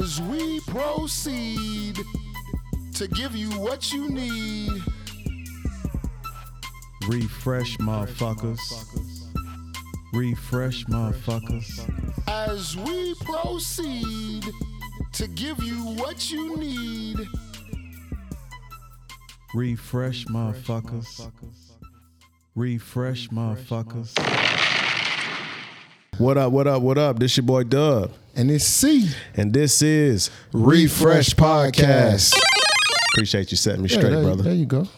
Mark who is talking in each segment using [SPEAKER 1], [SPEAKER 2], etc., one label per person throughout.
[SPEAKER 1] as we proceed to give you what you need.
[SPEAKER 2] Refresh, motherfuckers. Refresh, motherfuckers.
[SPEAKER 1] As we proceed to give you what you need.
[SPEAKER 2] Refresh, motherfuckers. Refresh, motherfuckers.
[SPEAKER 3] What up, what up, what up? This your boy Dub.
[SPEAKER 1] And it's C.
[SPEAKER 3] And this is
[SPEAKER 1] Refresh Podcast.
[SPEAKER 3] Appreciate you setting me
[SPEAKER 1] Yeah,
[SPEAKER 3] straight,
[SPEAKER 1] there,
[SPEAKER 3] brother.
[SPEAKER 1] There you go. See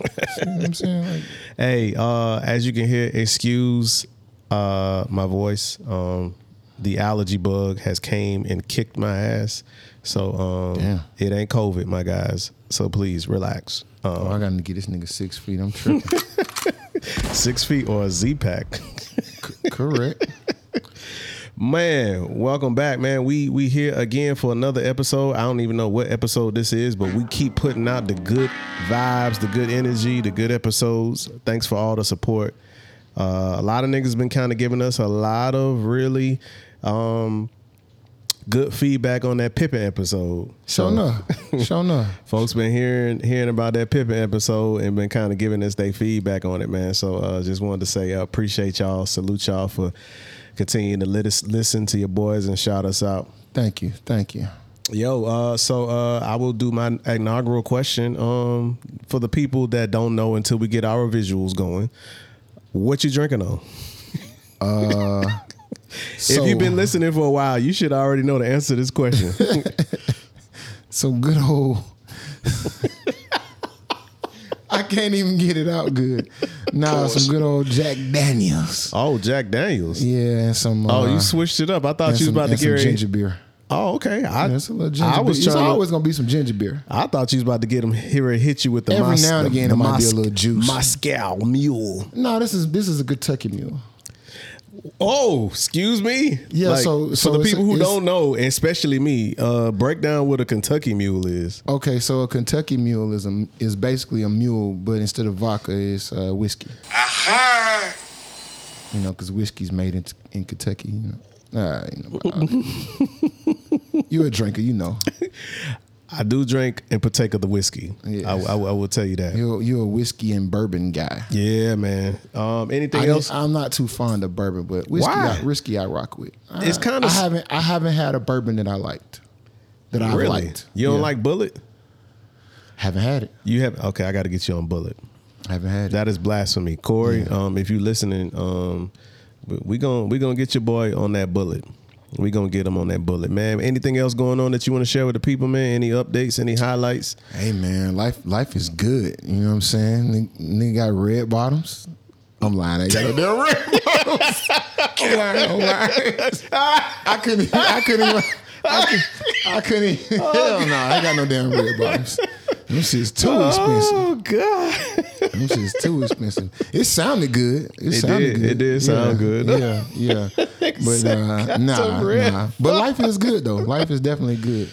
[SPEAKER 1] what I'm saying? Like,
[SPEAKER 3] Hey, uh, as you can hear, excuse uh, my voice. Um, the allergy bug has came and kicked my ass. So um,
[SPEAKER 1] Damn.
[SPEAKER 3] it ain't COVID, my guys. So please relax.
[SPEAKER 1] oh,
[SPEAKER 3] Um,
[SPEAKER 1] I gotta get this nigga six feet. I'm tripping.
[SPEAKER 3] six feet or a Z pack.
[SPEAKER 1] Correct.
[SPEAKER 3] Man, welcome back, man. We we here again for another episode. I don't even know what episode this is, but we keep putting out the good vibes, the good energy, the good episodes. Thanks for all the support. Uh, a lot of niggas been kind of giving us a lot of really um, good feedback on that Pippen episode.
[SPEAKER 1] Show enough. Show enough.
[SPEAKER 3] Folks been hearing hearing about that Pippen episode and been kind of giving us their feedback on it, man. So uh, just wanted to say I appreciate y'all, salute y'all for continuing to let us listen to your boys and shout us out.
[SPEAKER 1] Thank you. Thank you.
[SPEAKER 3] Yo, uh, so uh, I will do my inaugural question um, for the people that don't know until we get our visuals going. What you drinking on?
[SPEAKER 1] So,
[SPEAKER 3] if you've been listening for a while, you should already know the answer to this question.
[SPEAKER 1] so good old. I can't even get it out good. Nah, some good old Jack Daniels.
[SPEAKER 3] oh, Jack Daniels.
[SPEAKER 1] Yeah, and some.
[SPEAKER 3] Oh,
[SPEAKER 1] uh,
[SPEAKER 3] you switched it up. I thought you was
[SPEAKER 1] some-
[SPEAKER 3] about to get
[SPEAKER 1] ginger beer.
[SPEAKER 3] Oh, okay. I,
[SPEAKER 1] That's a little ginger
[SPEAKER 3] I was
[SPEAKER 1] beer. It's always gonna be some ginger beer.
[SPEAKER 3] I thought you was about to get him here and hit you with the
[SPEAKER 1] Every
[SPEAKER 3] Mos-
[SPEAKER 1] now and again,
[SPEAKER 3] the
[SPEAKER 1] it might be a little juice.
[SPEAKER 3] Moscow Mule.
[SPEAKER 1] No, this is this is a Kentucky mule.
[SPEAKER 3] Oh, excuse me.
[SPEAKER 1] Yeah, so- so
[SPEAKER 3] for the people who don't know, especially me, uh, break down what a Kentucky Mule is.
[SPEAKER 1] Okay, so a Kentucky mule is a, is basically a mule, but instead of vodka, it's uh, whiskey. Aha! You know, because whiskey's made in, in Kentucky. You know, Ah, you know, uh, you a drinker, you know.
[SPEAKER 3] I do drink and partake of the whiskey.
[SPEAKER 1] Yes.
[SPEAKER 3] I, I, I will tell you that.
[SPEAKER 1] You're you're a whiskey and bourbon guy.
[SPEAKER 3] Yeah, man. Um, anything else?
[SPEAKER 1] I'm not too fond of bourbon, but whiskey,
[SPEAKER 3] Why?
[SPEAKER 1] I, whiskey, I rock with.
[SPEAKER 3] It's kinda
[SPEAKER 1] I
[SPEAKER 3] s-
[SPEAKER 1] haven't I haven't had a bourbon that I liked. That I
[SPEAKER 3] really?
[SPEAKER 1] liked.
[SPEAKER 3] You don't
[SPEAKER 1] Yeah.
[SPEAKER 3] like Bulleit?
[SPEAKER 1] Haven't had it.
[SPEAKER 3] You have okay. I got to get you on Bulleit.
[SPEAKER 1] Haven't had it.
[SPEAKER 3] That is blasphemy, Corey. Um, if you're listening, um, we- we gonna we gonna get your boy on that Bulleit. We gonna get him on that Bulleit, man. Anything else going on that you want to share with the people, man? Any updates? Any highlights?
[SPEAKER 1] Hey man, life life is good. You know what I'm saying? Nigga, nigga got red bottoms. I'm lying. I got no damn red bottoms. I'm lying. I'm lying. I couldn't. I couldn't. Even, I couldn't. I couldn't. Hell no. I got no damn red bottoms. Them shit's too expensive.
[SPEAKER 3] Oh God!
[SPEAKER 1] Them shit's too expensive. It sounded good. It,
[SPEAKER 3] It
[SPEAKER 1] sounded
[SPEAKER 3] did.
[SPEAKER 1] good.
[SPEAKER 3] It did sound
[SPEAKER 1] Yeah,
[SPEAKER 3] good.
[SPEAKER 1] Yeah, yeah. But uh, nah, nah. But life is good though. Life is definitely good.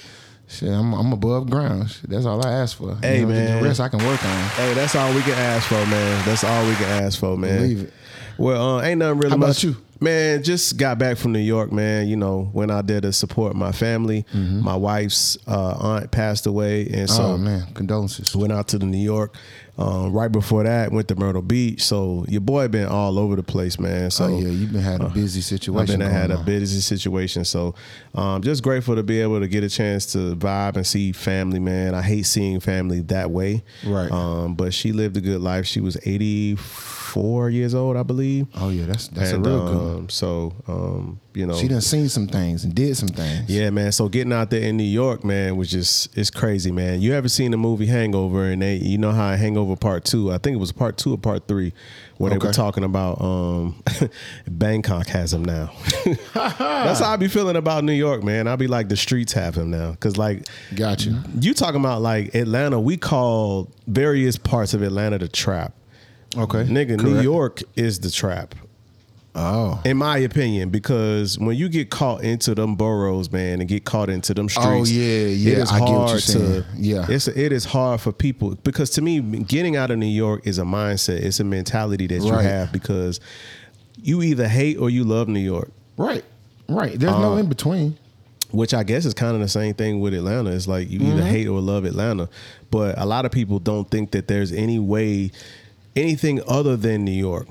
[SPEAKER 1] Shit, I'm I'm above ground. Shit, that's all I ask for. You
[SPEAKER 3] Hey,
[SPEAKER 1] know,
[SPEAKER 3] man.
[SPEAKER 1] The rest I can work on.
[SPEAKER 3] Hey, that's all we can ask for, man. That's all we can ask for, man.
[SPEAKER 1] Believe it.
[SPEAKER 3] Well, uh, ain't nothing really
[SPEAKER 1] How about
[SPEAKER 3] much.
[SPEAKER 1] you?
[SPEAKER 3] Man, just got back from New York, man. You know, went out there to support my family. My wife's uh, aunt passed away, and so
[SPEAKER 1] Mm-hmm. oh man, condolences.
[SPEAKER 3] went out to the New York. Um, right before that, went to Myrtle Beach. So your boy been all over the place, man. So
[SPEAKER 1] oh yeah, you've been had a busy situation.
[SPEAKER 3] I've been had
[SPEAKER 1] going
[SPEAKER 3] a busy situation, so um, just grateful to be able to get a chance to vibe and see family. Man, I hate seeing family that way.
[SPEAKER 1] Right.
[SPEAKER 3] Um, but she lived a good life. She was eighty four years old, I believe.
[SPEAKER 1] Oh yeah, that's that's
[SPEAKER 3] and
[SPEAKER 1] a real good
[SPEAKER 3] um, so um, you know,
[SPEAKER 1] She done seen some things and did some things.
[SPEAKER 3] yeah, man. So getting out there in New York, man, was just it's crazy, man. You ever seen the movie Hangover? And they, you know how Hangover Part Two? I think it was Part Two or Part Three, where they were talking about um, Bangkok has him now. That's how I be feeling about New York, man. I be like the streets have him now, cause like
[SPEAKER 1] Got you.
[SPEAKER 3] you talking about like Atlanta, we call various parts of Atlanta the trap.
[SPEAKER 1] Okay.
[SPEAKER 3] Nigga, New York is the trap
[SPEAKER 1] Oh.
[SPEAKER 3] in my opinion, because when you get caught into them boroughs, man, and get caught into them streets,
[SPEAKER 1] Oh, yeah, yeah,
[SPEAKER 3] it is
[SPEAKER 1] I get what you're
[SPEAKER 3] hard to,
[SPEAKER 1] Yeah.
[SPEAKER 3] it's it is hard for people because to me, getting out of New York is a mindset, it's a mentality that you have because you either hate or you love New York.
[SPEAKER 1] Right. Right. There's no
[SPEAKER 3] Uh,
[SPEAKER 1] in between.
[SPEAKER 3] which I guess is kind of the same thing with Atlanta. It's like you either hate or love Atlanta, but a lot of people don't think that there's any way anything other than New York.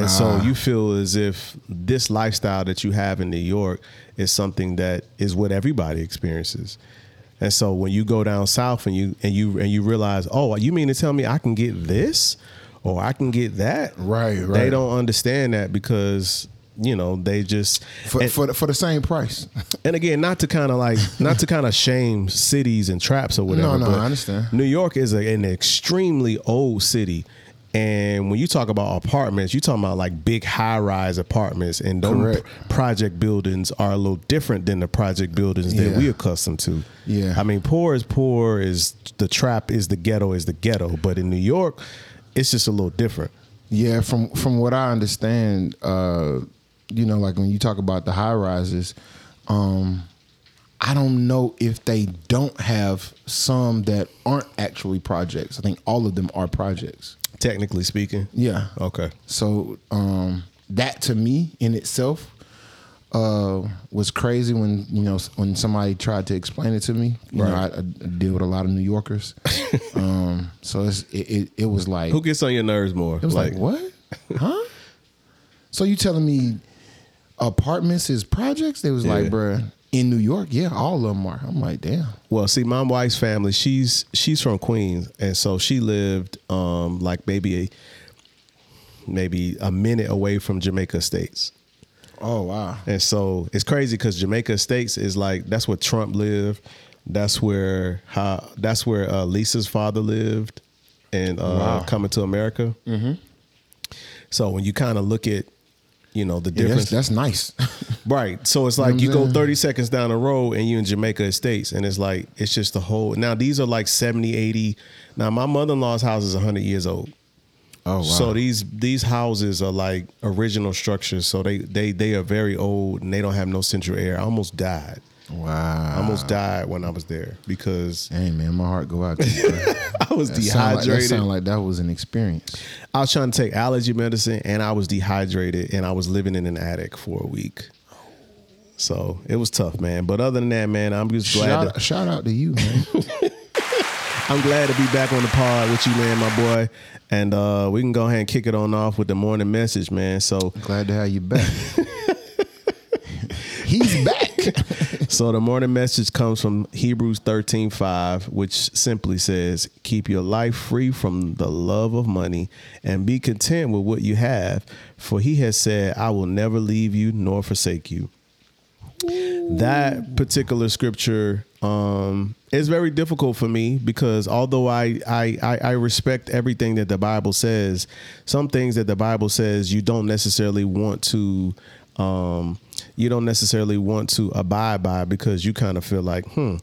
[SPEAKER 3] And so ah. you feel as if this lifestyle that you have in New York is something that is what everybody experiences. And so when you go down south and you and you and you realize, oh, you mean to tell me I can get this or I can get that?
[SPEAKER 1] Right, right.
[SPEAKER 3] They don't understand that because you know they just
[SPEAKER 1] for
[SPEAKER 3] and-
[SPEAKER 1] for the, for the same price.
[SPEAKER 3] and again, not to kind of like, not to kind of shame cities and traps or whatever.
[SPEAKER 1] No, no,
[SPEAKER 3] but
[SPEAKER 1] I understand.
[SPEAKER 3] New York is a, an extremely old city, and when you talk about apartments, you talking about like big high-rise apartments, and those project buildings are a little different than the project buildings that
[SPEAKER 1] Yeah.
[SPEAKER 3] we accustomed to.
[SPEAKER 1] Yeah.
[SPEAKER 3] I mean, poor is poor is the trap is the ghetto is the ghetto, but in New York, it's just a little different.
[SPEAKER 1] Yeah, from from what I understand, uh, you know, like when you talk about the high rises, um, I don't know if they don't have some that aren't actually projects. I think all of them are projects.
[SPEAKER 3] Technically speaking,
[SPEAKER 1] Yeah.
[SPEAKER 3] okay.
[SPEAKER 1] So um, that to me in itself uh, was crazy when you know when somebody tried to explain it to me. You know, I,
[SPEAKER 3] Right.
[SPEAKER 1] I deal with a lot of New Yorkers, um, so it's, it, it it was like
[SPEAKER 3] Who gets on your nerves more?
[SPEAKER 1] it was like, what? Huh? so you telling me apartments is projects? They was
[SPEAKER 3] Yeah.
[SPEAKER 1] like, bruh, in New York, yeah, all of them are. I'm like, damn.
[SPEAKER 3] Well, see, my wife's family, she's she's from Queens, and so she lived um like maybe a maybe a minute away from Jamaica Estates.
[SPEAKER 1] Oh wow.
[SPEAKER 3] And so it's crazy because Jamaica Estates is like that's where Trump lived. That's where how that's where uh, Lisa's father lived, and uh,
[SPEAKER 1] Wow.
[SPEAKER 3] coming to America. Mm-hmm. So when you kind of look at, you know, the
[SPEAKER 1] Yeah,
[SPEAKER 3] difference,
[SPEAKER 1] that's, that's nice.
[SPEAKER 3] Right. So it's like you go 30 seconds down the road and you in Jamaica Estates and it's like it's just the whole now these are like 70, 80. Now my mother-in-law's house is 100 years old.
[SPEAKER 1] oh wow.
[SPEAKER 3] So these these houses are like original structures. So they they they are very old and they don't have no central air. I almost died.
[SPEAKER 1] Wow.
[SPEAKER 3] I almost died when I was there because
[SPEAKER 1] Hey man, my heart go out to you.
[SPEAKER 3] I was
[SPEAKER 1] That sound like, that
[SPEAKER 3] dehydrated.
[SPEAKER 1] like that was an experience.
[SPEAKER 3] I was trying to take allergy medicine and I was dehydrated and I was living in an attic for a week. So it was tough, man. But other than that, man, I'm just glad to,
[SPEAKER 1] Shout, shout out to you, man.
[SPEAKER 3] I'm glad to be back on the pod with you, man, my boy. And uh, we can go ahead and kick it on off with the morning message, man. So,
[SPEAKER 1] Glad to have you back. He's back.
[SPEAKER 3] So the morning message comes from Hebrews 13:5, which simply says, "Keep your life free from the love of money and be content with what you have, for he has said, I will never leave you nor forsake you." that particular scripture um, is very difficult for me because although I, I I I respect everything that the Bible says, some things that the Bible says you don't necessarily want to um, you don't necessarily want to abide by because you kind of feel like hmm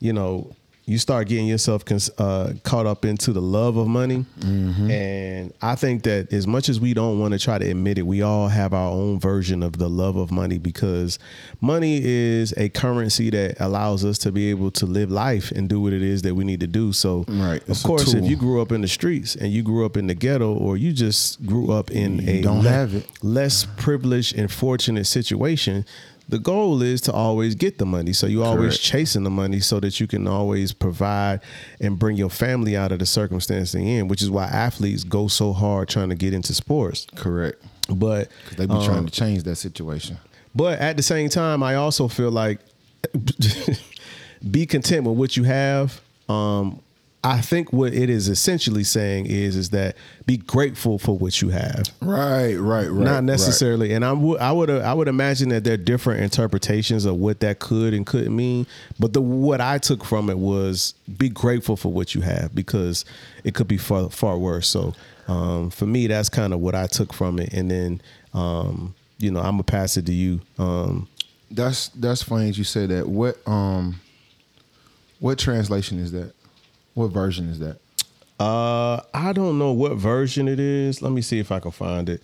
[SPEAKER 3] you know you start getting yourself cons- uh, caught up into the love of money and i think that as much as we don't want to try to admit it we all have our own version of the love of money because money is a currency that allows us to be able to live life and do what it is that we need to do so
[SPEAKER 1] Right.
[SPEAKER 3] of
[SPEAKER 1] It's
[SPEAKER 3] course if you grew up in the streets and you grew up in the ghetto or you just grew up in
[SPEAKER 1] You
[SPEAKER 3] a
[SPEAKER 1] don't have it.
[SPEAKER 3] less privileged and fortunate situation the goal is to always get the money so you always chasing the money so that you can always provide and bring your family out of the circumstance they're in which is why athletes go so hard trying to get into sports
[SPEAKER 1] Correct.
[SPEAKER 3] but
[SPEAKER 1] They be trying to change that situation.
[SPEAKER 3] but at the same time, I also feel like be content with what you have. Um, I think what it is essentially saying is is that be grateful for what you have,
[SPEAKER 1] Right, right, right.
[SPEAKER 3] not necessarily. And I would I would I would imagine that there are different interpretations of what that could and couldn't mean. But the what I took from it was be grateful for what you have because it could be far far worse. So um, for me, that's kind of what I took from it. And then um, you know I'm gonna pass it to you. Um,
[SPEAKER 1] That's that's funny that you said that. What um what translation is that? What version is that?
[SPEAKER 3] Uh, I don't know what version it is. Let me see if I can find it.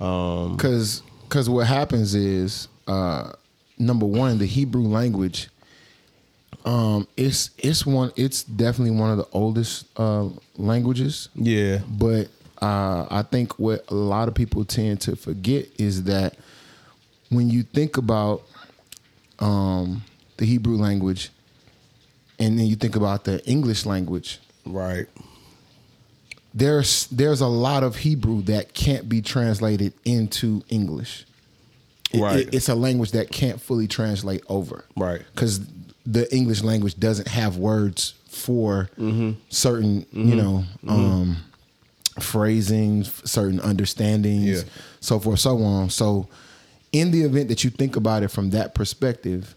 [SPEAKER 3] Um,
[SPEAKER 1] Cause cause what happens is uh number one, the Hebrew language um it's it's one it's definitely one of the oldest uh languages.
[SPEAKER 3] yeah,
[SPEAKER 1] But uh, I think what a lot of people tend to forget is that when you think about um, the Hebrew language, and then you think about the English language,
[SPEAKER 3] Right.
[SPEAKER 1] there's there's a lot of Hebrew that can't be translated into English. It-
[SPEAKER 3] Right.
[SPEAKER 1] it- it's a language that can't fully translate over.
[SPEAKER 3] Right.
[SPEAKER 1] Because the English language doesn't have words for
[SPEAKER 3] Mm-hmm.
[SPEAKER 1] certain, you know, um, phrasing, certain understandings,
[SPEAKER 3] Yeah.
[SPEAKER 1] so forth, so on. So, in the event that you think about it from that perspective,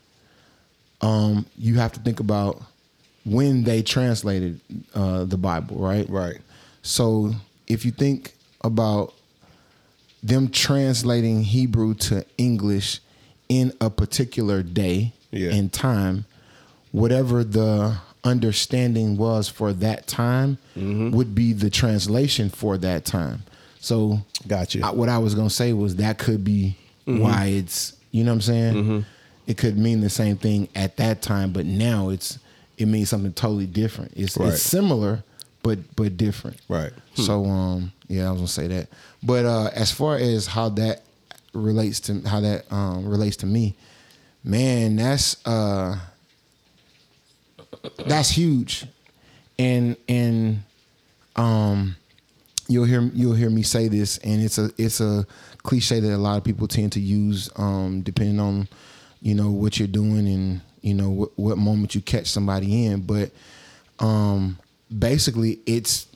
[SPEAKER 1] um, you have to think about when they translated uh, the Bible, right?
[SPEAKER 3] Right.
[SPEAKER 1] So if you think about them translating Hebrew to English in a particular day
[SPEAKER 3] Yeah.
[SPEAKER 1] and time, whatever the understanding was for that time
[SPEAKER 3] Mm-hmm.
[SPEAKER 1] would be the translation for that time. So
[SPEAKER 3] Gotcha.
[SPEAKER 1] I- what I was gonna say was that could be
[SPEAKER 3] Mm-hmm.
[SPEAKER 1] why it's you know what I'm saying. It could mean the same thing at that time, but now it's it means something totally different. It's
[SPEAKER 3] Right.
[SPEAKER 1] it's similar, but but different.
[SPEAKER 3] Right.
[SPEAKER 1] So um yeah, I was gonna say that. But uh as far as how that relates to how that um relates to me, man, that's uh that's huge. And and um you'll hear you'll hear me say this and it's a it's a cliche that a lot of people tend to use um depending on you know what you're doing and you know what, what moment you catch somebody in but um basically it's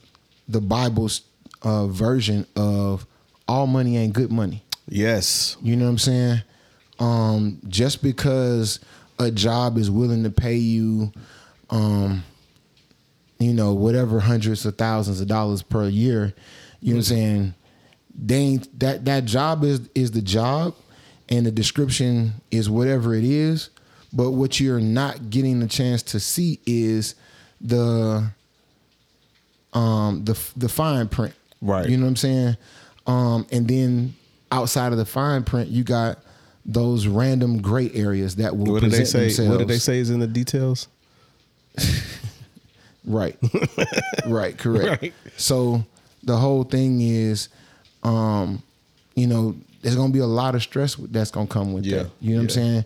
[SPEAKER 1] the bible's uh version of all money ain't good money
[SPEAKER 3] Yes.
[SPEAKER 1] you know what i'm saying um just because a job is willing to pay you um you know, whatever hundreds of thousands of dollars per year, you know what I'm saying? They ain't that that job is is the job and the description is whatever it is, but what you're not getting the chance to see is the um the the fine print.
[SPEAKER 3] Right.
[SPEAKER 1] You know what I'm saying? Um and then outside of the fine print, you got those random gray areas that will
[SPEAKER 3] What did they say?
[SPEAKER 1] themselves.
[SPEAKER 3] What did they say is in the details?
[SPEAKER 1] Right. right, correct.
[SPEAKER 3] Right.
[SPEAKER 1] So the whole thing is um you know, there's going to be a lot of stress that's going to come with
[SPEAKER 3] Yeah,
[SPEAKER 1] that. You know what I'm saying?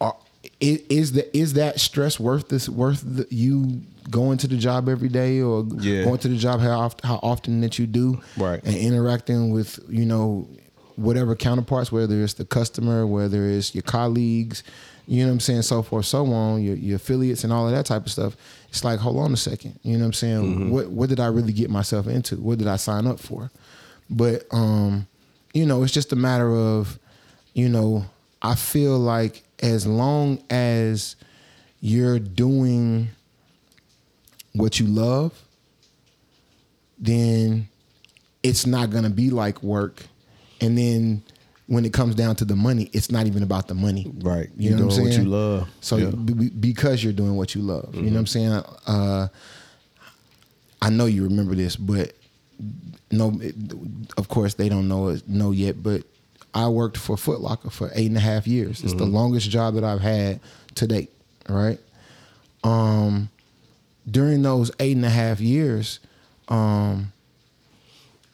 [SPEAKER 1] Are, is the is that stress worth this worth the, you going to the job every day or
[SPEAKER 3] Yeah.
[SPEAKER 1] going to the job how often, how often that you do
[SPEAKER 3] Right.
[SPEAKER 1] and interacting with, you know, whatever counterparts whether it's the customer, whether it's your colleagues, you know what I'm saying, so forth, so on, your, your affiliates and all of that type of stuff. It's like, hold on a second. You know what I'm saying?
[SPEAKER 3] Mm-hmm.
[SPEAKER 1] What what did I really get myself into? What did I sign up for? But um, you know, it's just a matter of, you know, I feel like as long as you're doing what you love, then it's not gonna be like work. And then when it comes down to the money, it's not even about the money.
[SPEAKER 3] Right.
[SPEAKER 1] You
[SPEAKER 3] You
[SPEAKER 1] know what I'm
[SPEAKER 3] doing what
[SPEAKER 1] saying?
[SPEAKER 3] you love.
[SPEAKER 1] So
[SPEAKER 3] Yeah. Mm-hmm.
[SPEAKER 1] be- because you're doing what you love, you know what I'm saying? Uh, I know you remember this, but no, it- of course they don't know it, know yet. But I worked for Foot Locker for eight and a half years. It's the
[SPEAKER 3] Mm-hmm.
[SPEAKER 1] longest job that I've had to date. Right. Um, during those eight and a half years, um,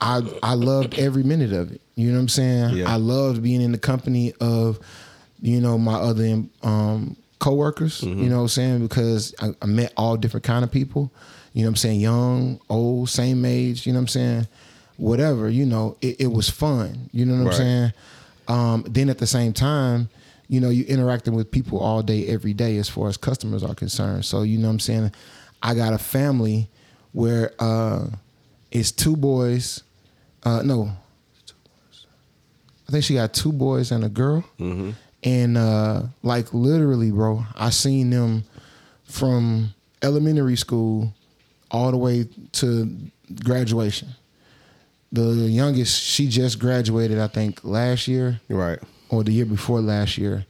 [SPEAKER 1] I I loved every minute of it. You know what I'm saying?
[SPEAKER 3] Yeah.
[SPEAKER 1] I loved being in the company of, you know, my other um, coworkers.
[SPEAKER 3] Mm-hmm.
[SPEAKER 1] You know what I'm saying? Because I, I met all different kind of people. You know what I'm saying? Young, old, same age. You know what I'm saying? Whatever. You know, it, it was fun. You know what
[SPEAKER 3] Right.
[SPEAKER 1] I'm saying? Um, then at the same time, you know, you interacting with people all day, every day, as far as customers are concerned. So you know what I'm saying? I got a family where uh, it's two boys. Uh, no, I think she got two boys and a girl. And uh, like literally, bro, I seen them from elementary school all the way to graduation. The youngest, she just graduated, I think, last year
[SPEAKER 3] Right.
[SPEAKER 1] or the year before last year.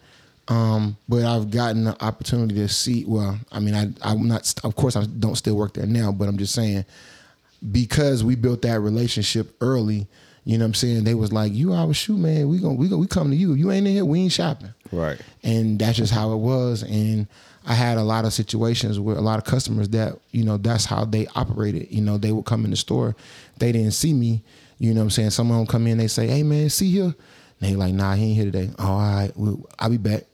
[SPEAKER 1] Um, but I've gotten the opportunity to see. Well, I mean, I I'm not. Of course, I don't still work there now, but I'm just saying because we built that relationship early. You know what I'm saying? They was like, "You our shoe man. We going we going we come to you. You ain't in here. We ain't shopping."
[SPEAKER 3] Right.
[SPEAKER 1] and that's just how it was. And I had a lot of situations where a lot of customers that you know that's how they operated. You know, they would come in the store, they didn't see me. You know what I'm saying? Someone would come in, they say, "Hey man, see here." And they like, "Nah, he ain't here today." Oh, all right, well, I'll be back.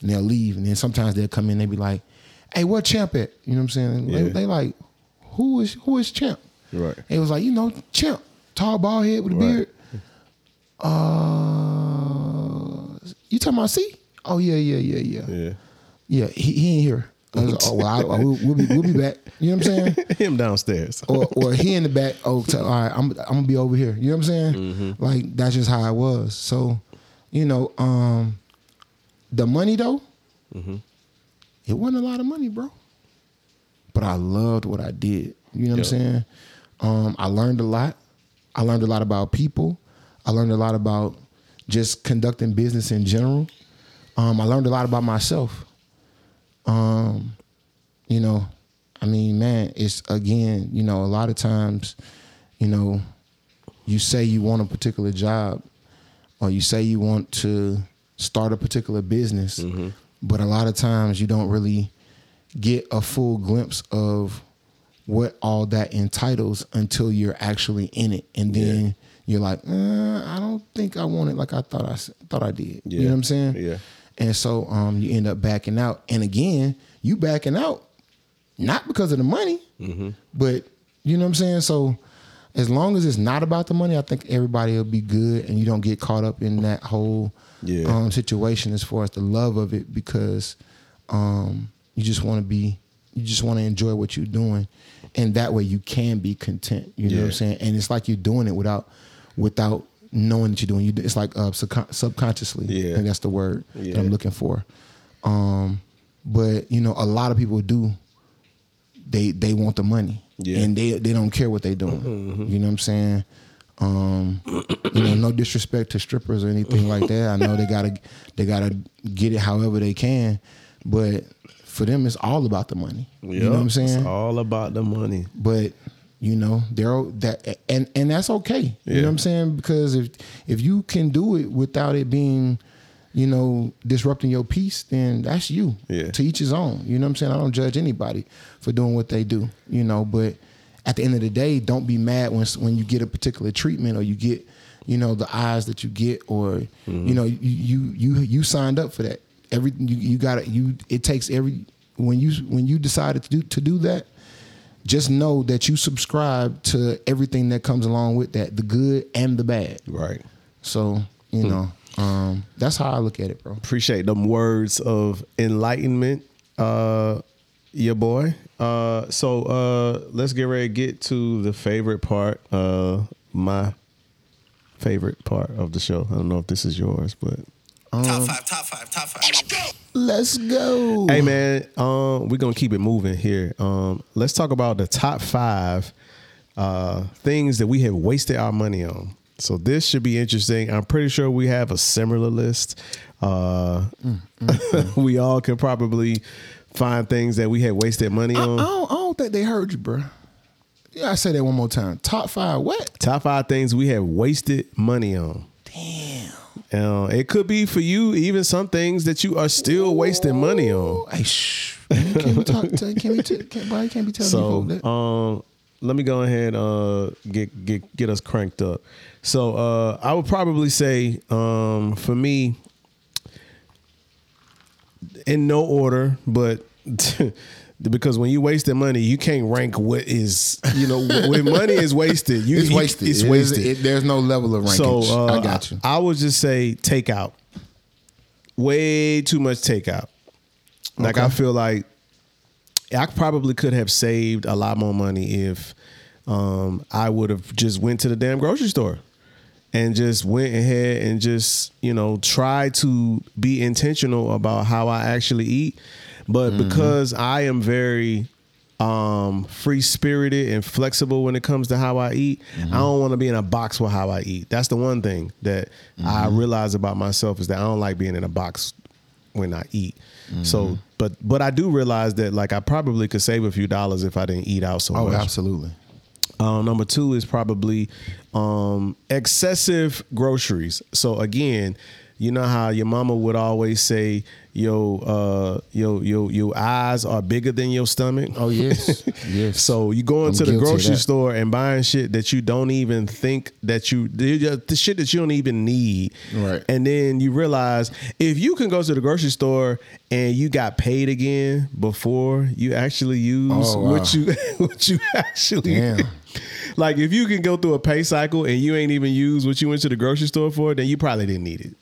[SPEAKER 1] and they'll leave, and then sometimes they'll come in. They be like, "Hey, what champ at?" You know what I'm saying? They,
[SPEAKER 3] Yeah.
[SPEAKER 1] they like, "Who is who is champ?"
[SPEAKER 3] Right.
[SPEAKER 1] It was like, you know, champ, tall bald head with a
[SPEAKER 3] Right.
[SPEAKER 1] beard. Uh, you talking about C? Oh yeah, yeah, yeah, yeah, yeah.
[SPEAKER 3] Yeah.
[SPEAKER 1] he, he ain't here. Like, oh well, I, I- we'll, we'll be we'll be back. You know what I'm saying?
[SPEAKER 3] Him downstairs.
[SPEAKER 1] or or he in the back. Oh, all right, I'm I'm gonna be over here. You know what I'm saying? Like that's just how it was. So, you know, um, the money though, it wasn't a lot of money, bro. But I loved what I did. You know what I'm saying? Um, I learned a lot. I learned a lot about people. I learned a lot about just conducting business in general. Um, I learned a lot about myself. Um, you know, I mean, man, it's again, you know, a lot of times, you know, you say you want a particular job or you say you want to start a particular business, but a lot of times you don't really get a full glimpse of what all that entitles until you're actually in it, and then
[SPEAKER 3] Yeah.
[SPEAKER 1] you're like, uh, I don't think I want it like I thought I thought I did. You know what I'm saying?
[SPEAKER 3] Yeah.
[SPEAKER 1] And so um, you end up backing out, and again, you backing out not because of the money,
[SPEAKER 3] Mm-hmm.
[SPEAKER 1] but you know what I'm saying. So as long as it's not about the money, I think everybody will be good, and you don't get caught up in that whole
[SPEAKER 3] Yeah.
[SPEAKER 1] um, situation as far as the love of it, because um, you just want to be, you just want to enjoy what you're doing, and that way you can be content. You know what I'm saying? And it's like you're doing it without, without knowing that you're doing. You, it's like uh, subcon- subconsciously.
[SPEAKER 3] Yeah.
[SPEAKER 1] Think that's the word
[SPEAKER 3] Yeah.
[SPEAKER 1] that I'm looking for. Um, but you know, a lot of people do. They they want the money,
[SPEAKER 3] Yeah. Mm-hmm,
[SPEAKER 1] and they they don't care what they're doing. You know what I'm saying? Um, you know, no disrespect to strippers or anything like that. I know they gotta they gotta get it however they can, but for them, it's all about the money. you know what I'm saying?
[SPEAKER 3] It's all about the money.
[SPEAKER 1] but you know they're that and and that's okay you
[SPEAKER 3] Yeah.
[SPEAKER 1] know what i'm saying because if if you can do it without it being you know disrupting your peace then that's you
[SPEAKER 3] Yeah.
[SPEAKER 1] to each his own you know what i'm saying i don't judge anybody for doing what they do you know but at the end of the day don't be mad when when you get a particular treatment or you get you know the eyes that you get or
[SPEAKER 3] Mm-hmm.
[SPEAKER 1] you know you you you you signed up for that every you, you got it. you it takes every when you when you decided to do to do that just know that you subscribe to everything that comes along with that, the good and the bad.
[SPEAKER 3] Right.
[SPEAKER 1] So,
[SPEAKER 3] Hmm.
[SPEAKER 1] you know, um, that's how I look at it, bro.
[SPEAKER 3] Appreciate them words of enlightenment, uh, your boy. Uh, so uh, let's get ready to get to the favorite part. Uh, my favorite part of the show. I don't know if this is yours, but
[SPEAKER 4] Top five, top five, top five.
[SPEAKER 1] Let's go.
[SPEAKER 3] Hey man, um, we're gonna keep it moving here. Um, let's talk about the top five uh, things that we have wasted our money on. So this should be interesting. I'm pretty sure we have a similar list. Uh, we all can probably find things that we had wasted money
[SPEAKER 1] I, I,
[SPEAKER 3] on.
[SPEAKER 1] don't, I don't think they heard you, bro. Yeah, I say that one more time. Top five, what?
[SPEAKER 3] Top five things we have wasted money on.
[SPEAKER 1] Damn.
[SPEAKER 3] Uh, it could be for you, even some things that you are still wasting money on.
[SPEAKER 1] Hey, shh. Can't be talk, tell, can't be, t- can't, can't be telling
[SPEAKER 3] So,
[SPEAKER 1] that.
[SPEAKER 3] um, let me go ahead uh get get get us cranked up. So, uh, I would probably say, um, for me, in no order, but because when you waste the money, you can't rank what is you know when money is wasted. You
[SPEAKER 1] it's wasted.
[SPEAKER 3] It's
[SPEAKER 1] It is-
[SPEAKER 3] wasted.
[SPEAKER 1] it- there's no level of
[SPEAKER 3] so uh,
[SPEAKER 1] I got you.
[SPEAKER 3] I, would just say takeout. Way too much takeout. Like I feel like I probably could have saved a lot more money if um, I would have just went to the damn grocery store and just went ahead and just you know tried to be intentional about how I actually eat. But
[SPEAKER 1] Mm-hmm.
[SPEAKER 3] because I am very um free spirited and flexible when it comes to how I eat.
[SPEAKER 1] Mm-hmm.
[SPEAKER 3] I don't want to be in a box with how I eat. That's the one thing that I
[SPEAKER 1] Mm-hmm.
[SPEAKER 3] realize about myself is that I don't like being in a box when I eat.
[SPEAKER 1] Mm-hmm.
[SPEAKER 3] So, but but I do realize that like I probably could save a few dollars if I didn't eat out so
[SPEAKER 1] Oh,
[SPEAKER 3] much.
[SPEAKER 1] absolutely.
[SPEAKER 3] Uh, number two is probably um, excessive groceries. So again, you know how your mama would always say, your uh your your your eyes are bigger than your stomach.
[SPEAKER 1] Oh yes, yes.
[SPEAKER 3] So you go into the grocery store and buying shit that you don't even think that you the the shit that you don't even need.
[SPEAKER 1] Right.
[SPEAKER 3] And then you realize if you can go to the grocery store and you got paid again before you actually use
[SPEAKER 1] Oh, wow.
[SPEAKER 3] what you what you actually
[SPEAKER 1] Damn.
[SPEAKER 3] like if you can go through a pay cycle and you ain't even use what you went to the grocery store for, then you probably didn't need it.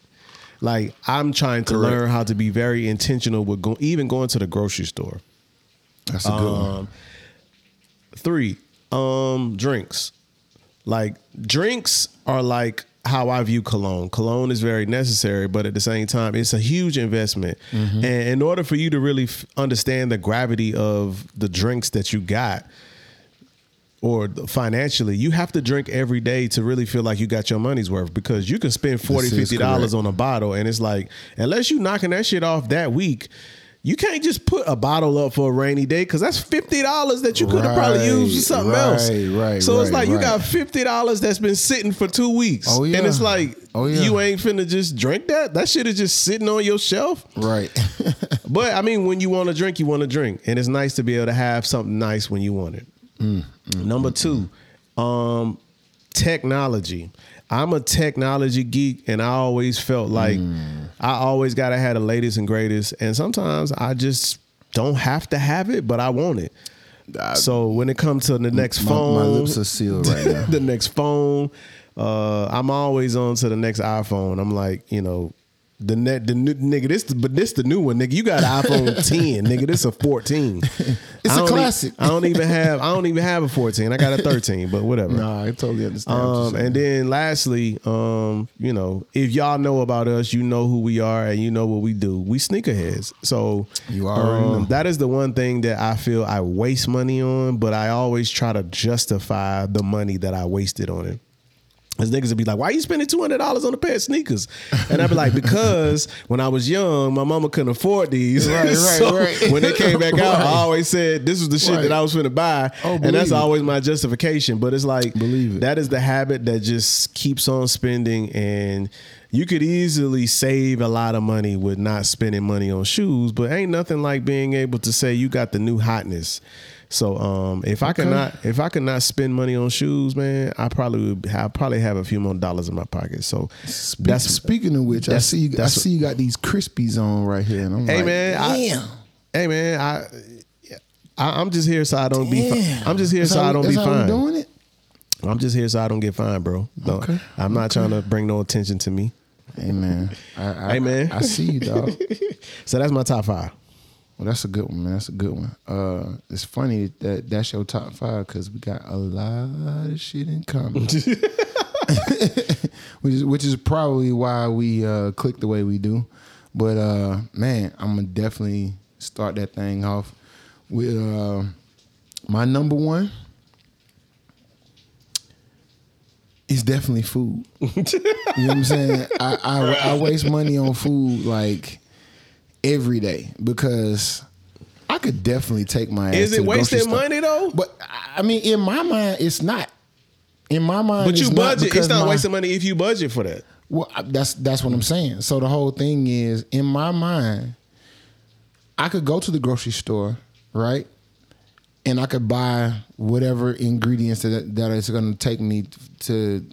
[SPEAKER 3] Like I'm trying to
[SPEAKER 1] Correct.
[SPEAKER 3] learn how to be very intentional with go, even going to the grocery store.
[SPEAKER 1] That's a good one.
[SPEAKER 3] Um, Three, um, drinks. Like drinks are like how I view cologne. Cologne is very necessary, but at the same time, it's a huge investment. And in order for you to really f- understand the gravity of the drinks that you got, or financially, you have to drink every day to really feel like you got your money's worth because you can spend 40
[SPEAKER 1] This
[SPEAKER 3] 50 dollars
[SPEAKER 1] correct.
[SPEAKER 3] on a bottle and it's like unless you knocking that shit off that week you can't just put a bottle up for a rainy day because that's fifty dollars that you could have probably used for something
[SPEAKER 1] right,
[SPEAKER 3] else.
[SPEAKER 1] right,
[SPEAKER 3] so it's
[SPEAKER 1] right,
[SPEAKER 3] like you got fifty dollars that's been sitting for two weeks.
[SPEAKER 1] Oh, yeah.
[SPEAKER 3] and it's like
[SPEAKER 1] Oh, yeah.
[SPEAKER 3] you ain't finna just drink that. That shit is just sitting on your shelf.
[SPEAKER 1] right.
[SPEAKER 3] But I mean, when you want to drink, you want to drink, and it's nice to be able to have something nice when you want it.
[SPEAKER 1] Mm,
[SPEAKER 3] Number two, um, technology. I'm a technology geek, and I always felt like
[SPEAKER 1] Mm.
[SPEAKER 3] I always gotta have the latest and greatest, and sometimes I just don't have to have it, but I want it. so when it comes to the next
[SPEAKER 1] my,
[SPEAKER 3] phone,
[SPEAKER 1] my lips are sealed right now.
[SPEAKER 3] the next phone. Uh, I'm always on to the next iPhone. I'm like, you know, the net, the new nigga. This, but this the new one, nigga. You got iPhone 10, nigga. This a 14.
[SPEAKER 1] It's a
[SPEAKER 3] e-
[SPEAKER 1] classic.
[SPEAKER 3] I don't even have. I don't even have a 14. I got a 13, but whatever.
[SPEAKER 1] no, I totally understand.
[SPEAKER 3] Um, and then lastly, um, you know, if y'all know about us, you know who we are and you know what we do. We sneakerheads. So
[SPEAKER 1] You already know.
[SPEAKER 3] that is the one thing that I feel I waste money on, but I always try to justify the money that I wasted on it. Cause niggas would be like, "Why you spending two hundred dollars on a pair of sneakers?" And I'd be like, "Because when I was young, my mama couldn't afford these.
[SPEAKER 1] Right, right,
[SPEAKER 3] So
[SPEAKER 1] right.
[SPEAKER 3] When they came back out, I always said this was the shit
[SPEAKER 1] Right.
[SPEAKER 3] that I was finna buy,
[SPEAKER 1] Oh,
[SPEAKER 3] and that's
[SPEAKER 1] it.
[SPEAKER 3] always my justification. But it's like,
[SPEAKER 1] Believe it.
[SPEAKER 3] that is the habit that just keeps on spending and you could easily save a lot of money with not spending money on shoes but ain't nothing like being able to say you got the new hotness so um, if I could not if I could not spend money on shoes, man, I probably would have probably have a few more dollars in my pocket. So
[SPEAKER 1] Spe-
[SPEAKER 3] that's
[SPEAKER 1] speaking of which, I see you. I see you got these crispies on right here, and I'm
[SPEAKER 3] Hey
[SPEAKER 1] like,
[SPEAKER 3] man, I,
[SPEAKER 1] damn.
[SPEAKER 3] hey man, I, I I'm just here so I don't be. Fi-
[SPEAKER 1] Damn.
[SPEAKER 3] I'm just here
[SPEAKER 1] That's
[SPEAKER 3] so
[SPEAKER 1] how
[SPEAKER 3] I don't be
[SPEAKER 1] that's how we
[SPEAKER 3] fine.
[SPEAKER 1] doing it.
[SPEAKER 3] I'm just here so I don't get fined, bro. Don't-
[SPEAKER 1] Okay.
[SPEAKER 3] I'm not trying to bring no attention to me.
[SPEAKER 1] Hey man, I, I,
[SPEAKER 3] Hey, man.
[SPEAKER 1] I see you, dog.
[SPEAKER 3] So that's my top five.
[SPEAKER 1] Well, that's a good one, man. That's a good one. Uh, it's funny that that's your top five because we got a lot of shit in common, which is which is probably why we uh, click the way we do. But uh, man, I'm gonna definitely start that thing off with uh, my number one. Is definitely food. you know what I'm saying? I, I I waste money on food like every day because I could definitely take my ass.
[SPEAKER 3] Is
[SPEAKER 1] to
[SPEAKER 3] it wasting money though?
[SPEAKER 1] But I mean, in my mind, it's not. In my mind,
[SPEAKER 3] But you
[SPEAKER 1] it's
[SPEAKER 3] budget.
[SPEAKER 1] because
[SPEAKER 3] It's not
[SPEAKER 1] my-
[SPEAKER 3] wasting money if you budget for that.
[SPEAKER 1] Well, that's that's what I'm saying. So the whole thing is, in my mind, I could go to the grocery store, right, and I could buy whatever ingredients that that is going to take me to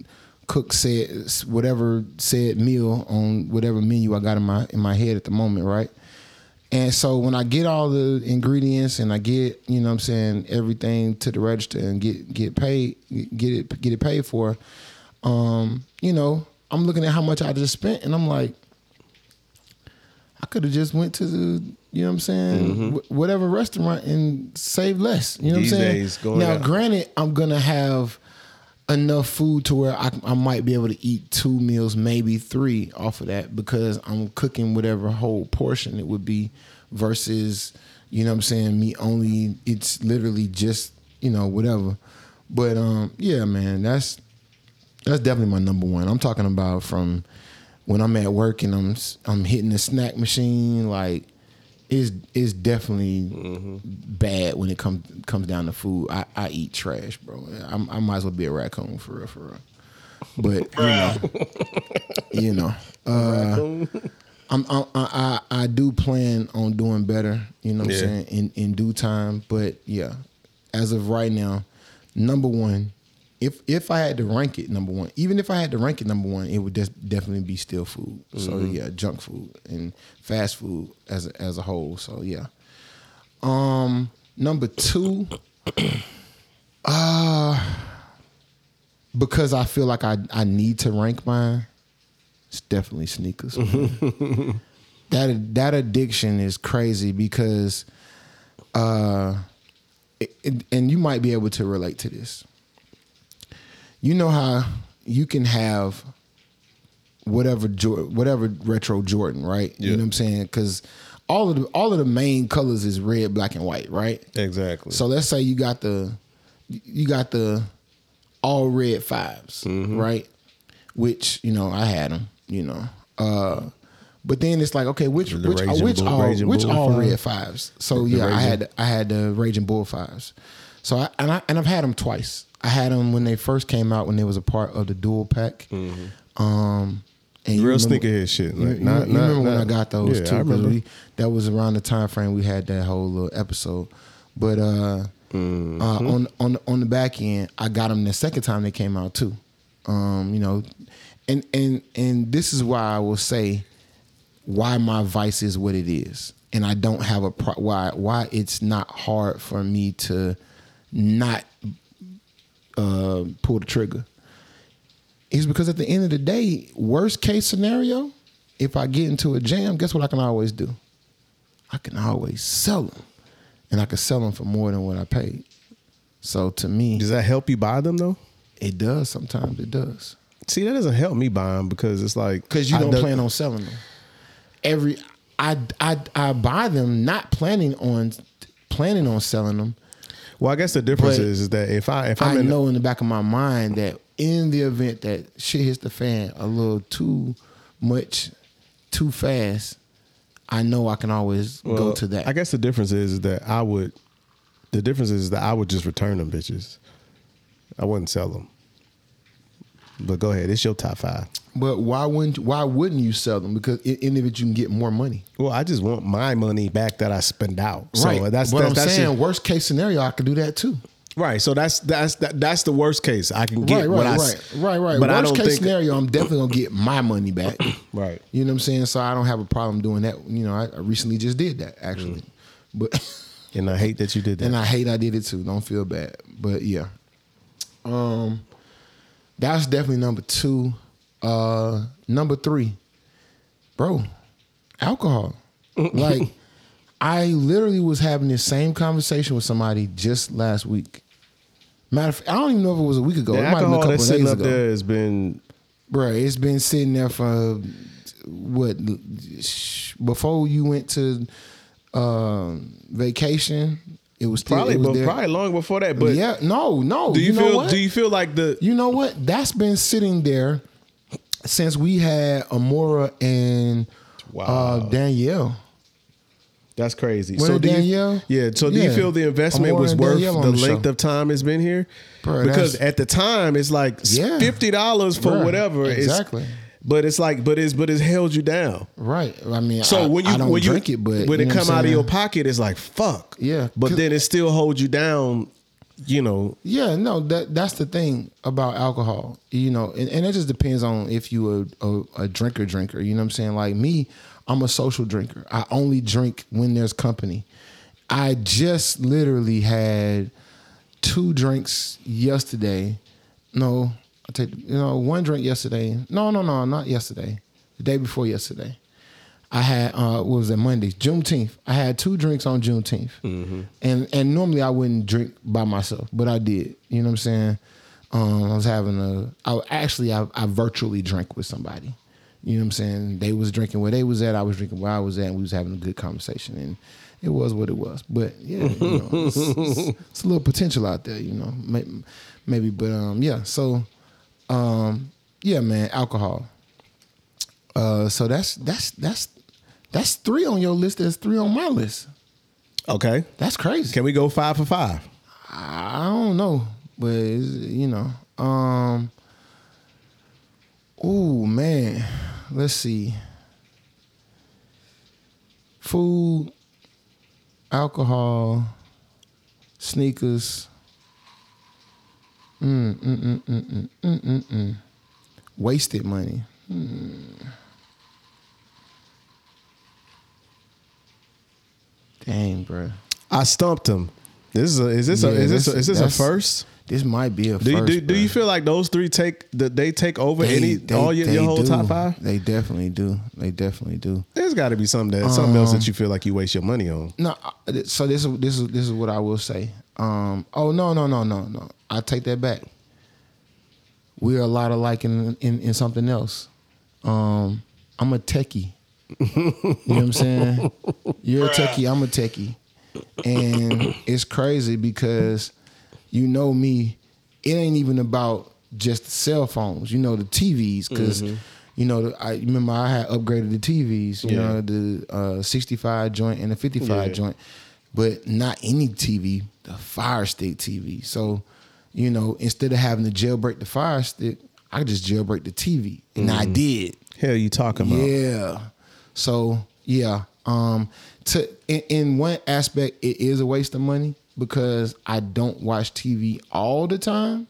[SPEAKER 1] cook said whatever said meal on whatever menu I got in my in my head at the moment, right. And so when I get all the ingredients and I get, you know what I'm saying, everything to the register and get get paid, get it get it paid for, um, you know, I'm looking at how much I just spent and I'm like I could have just went to the, you know what I'm saying, wh- whatever restaurant and saved less. You know
[SPEAKER 3] Mm-hmm. These
[SPEAKER 1] what I'm saying?
[SPEAKER 3] going
[SPEAKER 1] now,
[SPEAKER 3] out-
[SPEAKER 1] granted, I'm gonna have enough food to where I, I might be able to eat two meals, maybe three off of that because I'm cooking whatever whole portion it would be versus, you know what I'm saying, me only it's literally just, you know, whatever. But um yeah, man, that's that's definitely my number one. I'm talking about from when I'm at work and I'm I'm hitting the snack machine like it's it's definitely bad when it comes comes down to food. I, I eat trash, bro. I'm, I might as well be a raccoon for real, for real. But you know, you know, uh, I'm, I, I I do plan on doing better. You know what
[SPEAKER 3] Yeah.
[SPEAKER 1] I'm saying in in due time. But yeah, as of right now, number one, if if I had to rank it number one, even if I had to rank it number one, it would just definitely be still food. So
[SPEAKER 3] Mm-hmm.
[SPEAKER 1] yeah, junk food and fast food as a, as a whole. So yeah. Um, number two, uh, because I feel like I I need to rank mine. It's definitely sneakers. that that addiction is crazy because, uh, it, it- and you might be able to relate to this. You know how you can have whatever whatever retro Jordan, right? You know what I'm saying? Because all of the all of the main colors is red, black, and white, right?
[SPEAKER 3] Exactly.
[SPEAKER 1] So let's say you got the you got the all red 5s
[SPEAKER 3] Mm-hmm.
[SPEAKER 1] right? Which you know I had them, you know. Uh, but then it's like okay, which
[SPEAKER 3] The
[SPEAKER 1] which
[SPEAKER 3] Raging
[SPEAKER 1] which
[SPEAKER 3] Bull-
[SPEAKER 1] all which
[SPEAKER 3] Bull
[SPEAKER 1] all
[SPEAKER 3] five?
[SPEAKER 1] red fives? So
[SPEAKER 3] The
[SPEAKER 1] yeah, I had I had the Raging Bull fives. So I and I and I've had them twice. I had them when they first came out when they was a part of the dual pack. Um, and
[SPEAKER 3] Mm-hmm. Real
[SPEAKER 1] remember-
[SPEAKER 3] sneakerhead shit.
[SPEAKER 1] you,
[SPEAKER 3] Like,
[SPEAKER 1] you-
[SPEAKER 3] not-
[SPEAKER 1] you
[SPEAKER 3] not-
[SPEAKER 1] remember when
[SPEAKER 3] not-
[SPEAKER 1] I got those
[SPEAKER 3] Yeah,
[SPEAKER 1] too?
[SPEAKER 3] I
[SPEAKER 1] 'cause
[SPEAKER 3] remember.
[SPEAKER 1] we- that was around the time frame we had that whole little episode. But uh,
[SPEAKER 3] Mm-hmm.
[SPEAKER 1] uh, on on on the back end, I got them the second time they came out too. Um, you know, and and and this is why I will say why my vice is what it is, and I don't have a pro- why why it's not hard for me to not uh, pull the trigger is because at the end of the day, worst case scenario, if I get into a jam, guess what I can always do? I can always sell them, and I can sell them for more than what I paid. So to me,
[SPEAKER 3] Does that help you buy them though?
[SPEAKER 1] it does. Sometimes it does
[SPEAKER 3] See, that doesn't help me buy them because it's like
[SPEAKER 1] because you don't
[SPEAKER 3] do-
[SPEAKER 1] plan on selling them. Every I I I buy them not planning on planning on selling them.
[SPEAKER 3] Well, I guess the difference
[SPEAKER 1] But
[SPEAKER 3] is, is that if I if I'm
[SPEAKER 1] I
[SPEAKER 3] in
[SPEAKER 1] know in the back of my mind that in the event that shit hits the fan a little too much, too fast, I know I can always go to that.
[SPEAKER 3] I guess the difference is that I would. The difference is that I would just return them bitches. I wouldn't sell them. But go ahead, it's your top five.
[SPEAKER 1] But why wouldn't why wouldn't you sell them? Because in, in it you can get more money.
[SPEAKER 3] Well, I just want my money back that I spend out. So
[SPEAKER 1] right.
[SPEAKER 3] that's that's,
[SPEAKER 1] I'm
[SPEAKER 3] that's
[SPEAKER 1] saying
[SPEAKER 3] just-
[SPEAKER 1] worst case scenario, I could do that too.
[SPEAKER 3] right. So that's that's that, that's the worst case. I can get
[SPEAKER 1] right,
[SPEAKER 3] what
[SPEAKER 1] right,
[SPEAKER 3] I
[SPEAKER 1] right, right, right.
[SPEAKER 3] But
[SPEAKER 1] Worst case
[SPEAKER 3] think
[SPEAKER 1] scenario, I'm definitely gonna get my money back.
[SPEAKER 3] right.
[SPEAKER 1] You know what I'm saying? So I don't have a problem doing that. You know, I, I recently just did that actually, but
[SPEAKER 3] And I hate that you did that.
[SPEAKER 1] and I hate I did it too. Don't feel bad, but yeah. Um, that's definitely number two. Uh, number three, bro, alcohol. like, I literally was having this same conversation with somebody just last week. Matter of fact, I don't even know if it was a week ago.
[SPEAKER 3] the
[SPEAKER 1] it might have been a couple
[SPEAKER 3] that's
[SPEAKER 1] of
[SPEAKER 3] sitting
[SPEAKER 1] days
[SPEAKER 3] up
[SPEAKER 1] ago.
[SPEAKER 3] there has been
[SPEAKER 1] Bro, it's been sitting there for what before you went to um, vacation. It was still,
[SPEAKER 3] probably,
[SPEAKER 1] it was
[SPEAKER 3] but
[SPEAKER 1] there.
[SPEAKER 3] probably long before that. But
[SPEAKER 1] yeah, no, no.
[SPEAKER 3] do you,
[SPEAKER 1] know
[SPEAKER 3] feel?
[SPEAKER 1] what?
[SPEAKER 3] Do you feel like the?
[SPEAKER 1] You know what? That's been sitting there since we had Amora and
[SPEAKER 3] Wow.
[SPEAKER 1] uh, Danielle.
[SPEAKER 3] That's crazy.
[SPEAKER 1] Wasn't
[SPEAKER 3] so do you,
[SPEAKER 1] Danielle?
[SPEAKER 3] yeah. So do you feel the investment
[SPEAKER 1] Amora
[SPEAKER 3] was worth the
[SPEAKER 1] the
[SPEAKER 3] length
[SPEAKER 1] show.
[SPEAKER 3] of time it's been here?
[SPEAKER 1] Bro,
[SPEAKER 3] because at the time it's like
[SPEAKER 1] Yeah.
[SPEAKER 3] fifty dollars for whatever. It's-
[SPEAKER 1] exactly.
[SPEAKER 3] but it's like, but it's but it's held you down.
[SPEAKER 1] Right. I mean,
[SPEAKER 3] So
[SPEAKER 1] I,
[SPEAKER 3] when you when you
[SPEAKER 1] drink it, but
[SPEAKER 3] when it come out of your pocket, it's like fuck.
[SPEAKER 1] Yeah,
[SPEAKER 3] But then it still holds you down. You know.
[SPEAKER 1] Yeah, no, that that's the thing about alcohol, you know, and, and it just depends on if you a, a a drinker drinker. You know what I'm saying? Like me, I'm a social drinker. I only drink when there's company. I just literally had two drinks yesterday. No, I take you know one drink yesterday. No, no, no, not yesterday. The day before yesterday. I had uh what was it Monday, Juneteenth. I had two drinks on Juneteenth, and and normally I wouldn't drink by myself, but I did. You know what I'm saying? Um, I was having a. I actually I, I virtually drank with somebody. You know what I'm saying? They was drinking where they was at. I was drinking where I was at. and We was having a good conversation, and it was what it was. But yeah, you know, it's, it's, it's a little potential out there. You know, maybe, maybe but um, yeah. So, um, yeah, man, alcohol. Uh, so that's that's that's that's three on your list. There's three on my list.
[SPEAKER 3] Okay.
[SPEAKER 1] That's crazy.
[SPEAKER 3] Can we go five for five?
[SPEAKER 1] I don't know, but you know, um, oh man, let's see. food, alcohol, sneakers. Mm, mm, mm, mm, mm, mm, mm, mm. Wasted money. Hmm. Dang, bro.
[SPEAKER 3] I stumped him. This is a, is this a, is this a, is this a first?
[SPEAKER 1] This might be a
[SPEAKER 3] Do
[SPEAKER 1] first.
[SPEAKER 3] do, do you feel like those three take that they take over any
[SPEAKER 1] They-
[SPEAKER 3] all your, your whole
[SPEAKER 1] do.
[SPEAKER 3] top five?
[SPEAKER 1] They definitely do. They definitely do.
[SPEAKER 3] There's got to be something that something else
[SPEAKER 1] Um,
[SPEAKER 3] that you feel like you waste your money on.
[SPEAKER 1] No, so this is this is this is what I will say. Um, oh no no no no no! I take that back. We're a lot alike in in, in something else. Um, I'm a techie. You know what I'm saying? You're a techie. I'm a techie, and it's crazy because you know me. It ain't even about just the cell phones. You know the TVs because. You know, I remember I had upgraded the TVs. You
[SPEAKER 3] Yeah.
[SPEAKER 1] know, the uh, 65 joint and the 55
[SPEAKER 3] Yeah.
[SPEAKER 1] joint, but not any TV, the Fire Stick TV. So, you know, instead of having to jailbreak the Fire Stick, I could just jailbreak the TV, and I did.
[SPEAKER 3] Hell, you talking about?
[SPEAKER 1] Yeah. So yeah, um, to in, in one aspect, it is a waste of money because I don't watch TV all the time,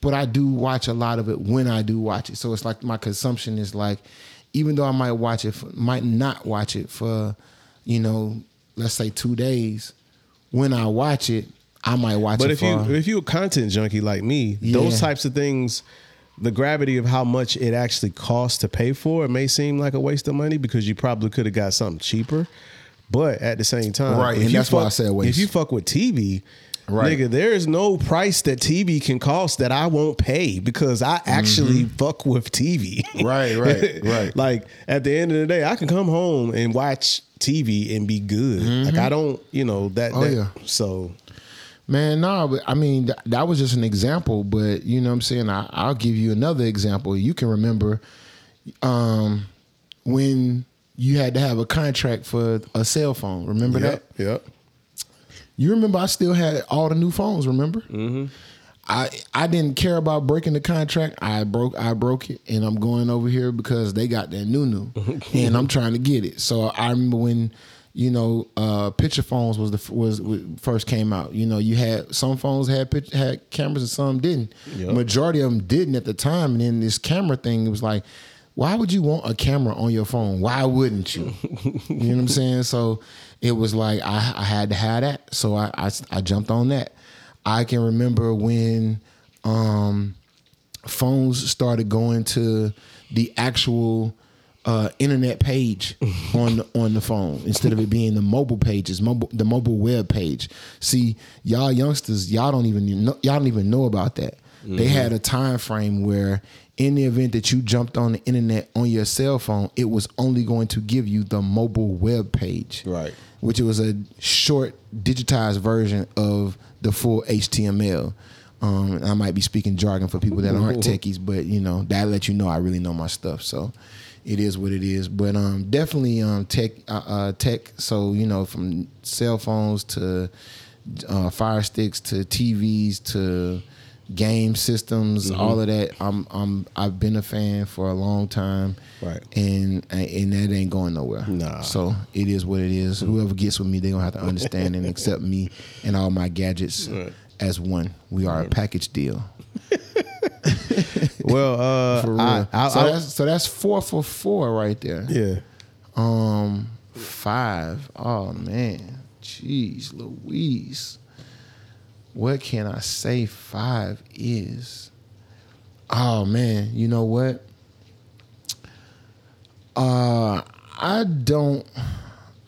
[SPEAKER 1] but I do watch a lot of it when I do watch it. So it's like my consumption is like, even though I might watch it, for, might not watch it for, you know, let's say two days. When I watch it, I might watch
[SPEAKER 3] But
[SPEAKER 1] it But
[SPEAKER 3] if
[SPEAKER 1] for.
[SPEAKER 3] you if you're a content junkie like me, those types of things, the gravity of how much it actually costs to pay for it may seem like a waste of money because you probably could have got something cheaper. But at the same time,
[SPEAKER 1] Right, and that's why I
[SPEAKER 3] fuck-
[SPEAKER 1] said waste.
[SPEAKER 3] If you fuck with TV,
[SPEAKER 1] Right.
[SPEAKER 3] nigga, there is no price that TV can cost that I won't pay because I actually fuck with TV.
[SPEAKER 1] Mm-hmm. Right, right, right.
[SPEAKER 3] like at the end of the day, I can come home and watch TV and be good. Like I don't, you know that.
[SPEAKER 1] Mm-hmm. Oh,
[SPEAKER 3] that-
[SPEAKER 1] yeah.
[SPEAKER 3] So
[SPEAKER 1] Man, no, but I mean th- that was just an example. But you know, what I'm saying I, I'll give you another example. You can remember um, when you had to have a contract for a cell phone. Remember that?
[SPEAKER 3] Yep. Yep.
[SPEAKER 1] You remember I still had all the new phones. Remember? Mm-hmm. I I didn't care about breaking the contract. I broke I broke it, and I'm going over here because they got that new new, and I'm trying to get it. So I remember when you know uh, picture phones was the was, was first came out. You know, you had some phones had had cameras and some didn't.
[SPEAKER 3] Yep.
[SPEAKER 1] Majority of them didn't at the time. And then this camera thing, it was like. Why would you want a camera on your phone? Why wouldn't you? you know what I'm saying? So it was like I, I had to have that. So I, I I jumped on that. I can remember when um, phones started going to the actual uh, internet page on the, on the phone instead of it being the mobile pages, mobile the mobile web page. See, y'all youngsters, y'all don't even know, y'all don't even know about that. They had a time frame where in the event that you jumped on the internet on your cell phone, it was only going to give you the mobile web page
[SPEAKER 3] Right.
[SPEAKER 1] which was a short digitized version of the full HTML. Um, I might be speaking jargon for people that aren't techies, but you know that let you know I really know my stuff. So it is what it is. But um, definitely um, tech, uh, uh, tech. So you know, from cell phones to uh, fire sticks to TVs to game systems, all of that. I'm I'm I've been a fan for a long time,
[SPEAKER 3] Right.
[SPEAKER 1] And and that ain't going nowhere.
[SPEAKER 3] Nah.
[SPEAKER 1] So it is what it is. Whoever gets with me, they're gonna have to understand and accept me and all my gadgets as one. We are a package deal.
[SPEAKER 3] Well, uh. I, I,
[SPEAKER 1] so
[SPEAKER 3] I-
[SPEAKER 1] that's so that's four for four right there.
[SPEAKER 3] yeah.
[SPEAKER 1] Um five. Oh man. Jeez Louise. What can I say five is? Oh man, you know what? Uh I don't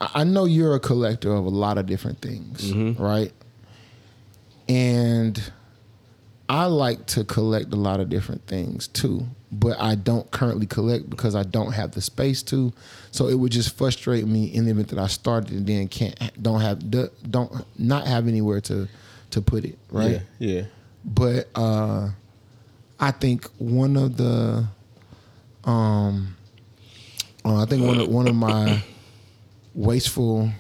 [SPEAKER 1] I I know you're a collector of a lot of different things, right? And I like to collect a lot of different things too, but I don't currently collect because I don't have the space to. So it would just frustrate me in the event that I started and then can't don't have don't not have anywhere to to put it, right?
[SPEAKER 3] Yeah. Yeah.
[SPEAKER 1] But uh I think one of the um uh, I think one of one of my wasteful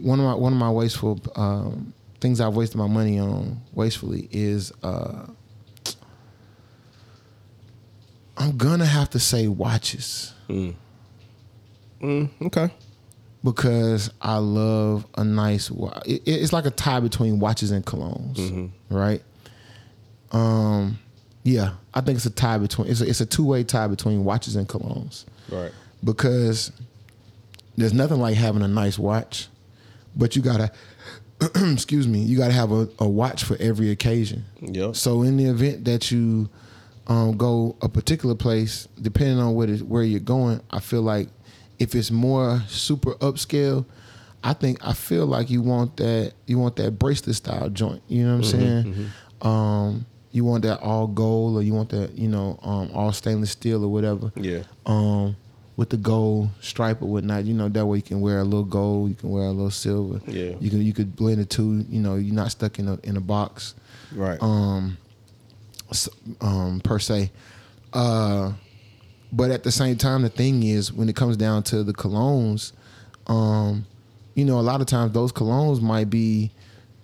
[SPEAKER 1] one of my one of my wasteful um, things I've wasted my money on wastefully is uh, I'm gonna have to say watches.
[SPEAKER 3] Okay.
[SPEAKER 1] because I love a nice. wa- It, it's like a tie between watches and colognes, right? Um, yeah, I think it's a tie between. It's a, it's a two way tie between watches and colognes
[SPEAKER 3] Right.
[SPEAKER 1] because there's nothing like having a nice watch, but you gotta. excuse me. You gotta have a, a watch for every occasion.
[SPEAKER 3] Yep.
[SPEAKER 1] So in the event that you um, go a particular place, depending on what is, where you're going, I feel like if it's more super upscale, I think I feel like you want that you want that bracelet style joint. You know what I'm
[SPEAKER 3] Mm-hmm,
[SPEAKER 1] saying? Um, you want that all gold, or you want that you know um, all stainless steel or whatever.
[SPEAKER 3] Yeah.
[SPEAKER 1] Um, with the gold stripe or whatnot, you know that way you can wear a little gold, you can wear a little silver.
[SPEAKER 3] Yeah.
[SPEAKER 1] You can you could blend the two. You know, you're not stuck in a in a box
[SPEAKER 3] Right.
[SPEAKER 1] um, um, per se. Uh, but at the same time, the thing is, when it comes down to the colognes, um, you know, a lot of times those colognes might be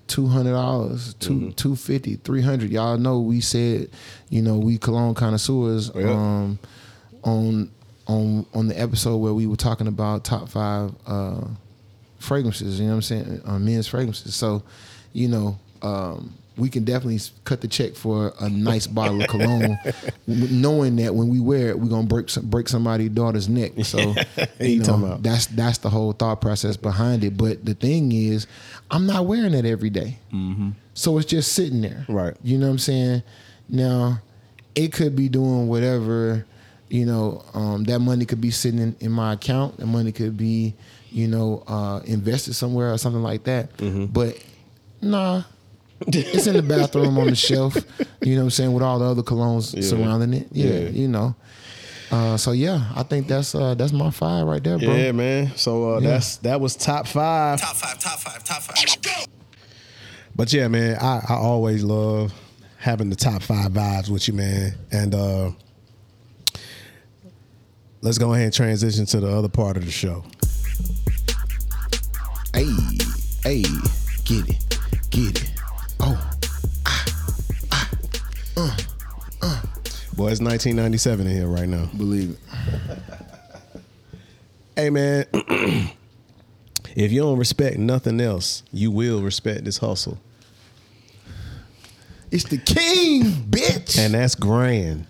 [SPEAKER 1] two hundred dollars, two two fifty, three hundred. Y'all know we said, you know, we cologne connoisseurs
[SPEAKER 3] Yeah.
[SPEAKER 1] um, on on on the episode where we were talking about top five uh, fragrances. You know what I'm saying? Uh, men's fragrances. So, you know, um, we can definitely cut the check for a nice bottle of cologne, knowing that when we wear it, we're gonna break some, break somebody's daughter's neck. So,
[SPEAKER 3] You
[SPEAKER 1] know, that's that's the whole thought process behind it. But the thing is, I'm not wearing it every day. so it's just sitting there.
[SPEAKER 3] Right.
[SPEAKER 1] You know what I'm saying? Now, it could be doing whatever. You know, um, that money could be sitting in, in my account. That money could be, you know, uh, invested somewhere or something like that.
[SPEAKER 3] Mm-hmm.
[SPEAKER 1] But nah, it's in the bathroom on the shelf. You know what I'm saying? With all the other colognes
[SPEAKER 3] Yeah.
[SPEAKER 1] surrounding it. Yeah,
[SPEAKER 3] Yeah.
[SPEAKER 1] you know. Uh, so yeah, I think that's uh, that's my five right there, bro.
[SPEAKER 3] Yeah, man. So uh,
[SPEAKER 1] Yeah.
[SPEAKER 3] that's that was top five.
[SPEAKER 4] Top five, top five, top five.
[SPEAKER 3] But yeah, man, I, I always love having the top five vibes with you, man. And uh let's go ahead and transition to the other part of the show.
[SPEAKER 1] Hey, hey, get it, get it. Oh, ah, ah, uh, uh.
[SPEAKER 3] Boy, it's 1997 in here right now.
[SPEAKER 1] believe it.
[SPEAKER 3] Hey, man, if you don't respect nothing else, you will respect this hustle.
[SPEAKER 1] It's the king, bitch.
[SPEAKER 3] And that's grand.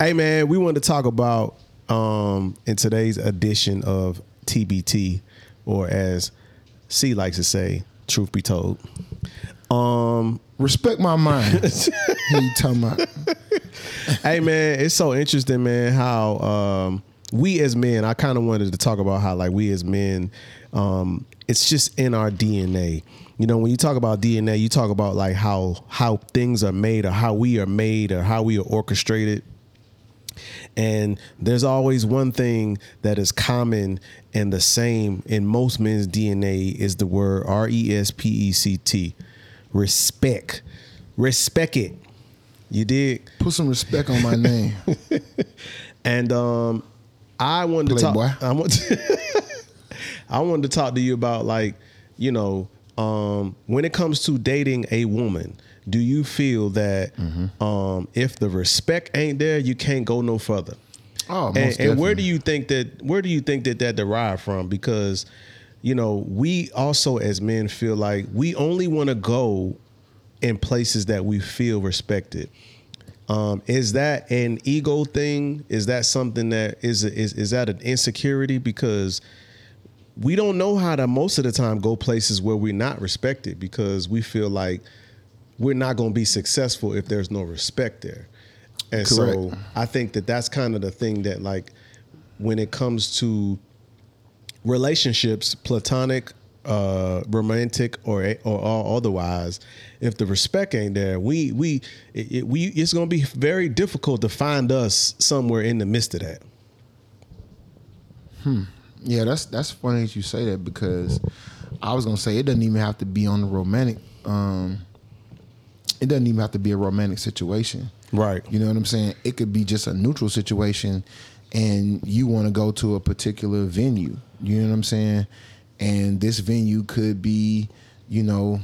[SPEAKER 3] Hey man, we wanted to talk about um in today's edition of TBT, or as C likes to say, truth be told. Um
[SPEAKER 1] Respect my mind. You talking about?
[SPEAKER 3] hey man, it's so interesting, man, how um we as men, I kind of wanted to talk about how like we as men, um, it's just in our DNA. You know, when you talk about DNA, you talk about like how how things are made or how we are made or how we are orchestrated. And there's always one thing that is common and the same in most men's DNA is the word R E S P E C T. Respect. Respect it. You did.
[SPEAKER 1] Put some respect on my name.
[SPEAKER 3] And um, I wanted to
[SPEAKER 1] Playboy.
[SPEAKER 3] talk. I want. I wanted to talk to you about like, you know, um, when it comes to dating a woman, do you feel that
[SPEAKER 1] Mm-hmm.
[SPEAKER 3] um, if the respect ain't there, you can't go no further?
[SPEAKER 1] Oh,
[SPEAKER 3] and, and where do you think that? Where do you think that that derived from? Because, you know, we also as men feel like we only want to go in places that we feel respected. Um, is that an ego thing? Is that something that is is is that an insecurity? Because we don't know how to most of the time go places where we're not respected because we feel like we're not going to be successful if there's no respect there. And so I think that that's kind of the thing that like when it comes to relationships, platonic, uh, romantic, or or, or otherwise, if the respect ain't there, we we it, it- we it's going to be very difficult to find us somewhere in the midst of that. Hmm.
[SPEAKER 1] Yeah, that's that's funny that you say that because I was gonna say it doesn't even have to be on the romantic. Um, it doesn't even have to be a romantic situation.
[SPEAKER 3] Right.
[SPEAKER 1] You know what I'm saying? It could be just a neutral situation, and you want to go to a particular venue. You know what I'm saying? And this venue could be, you know,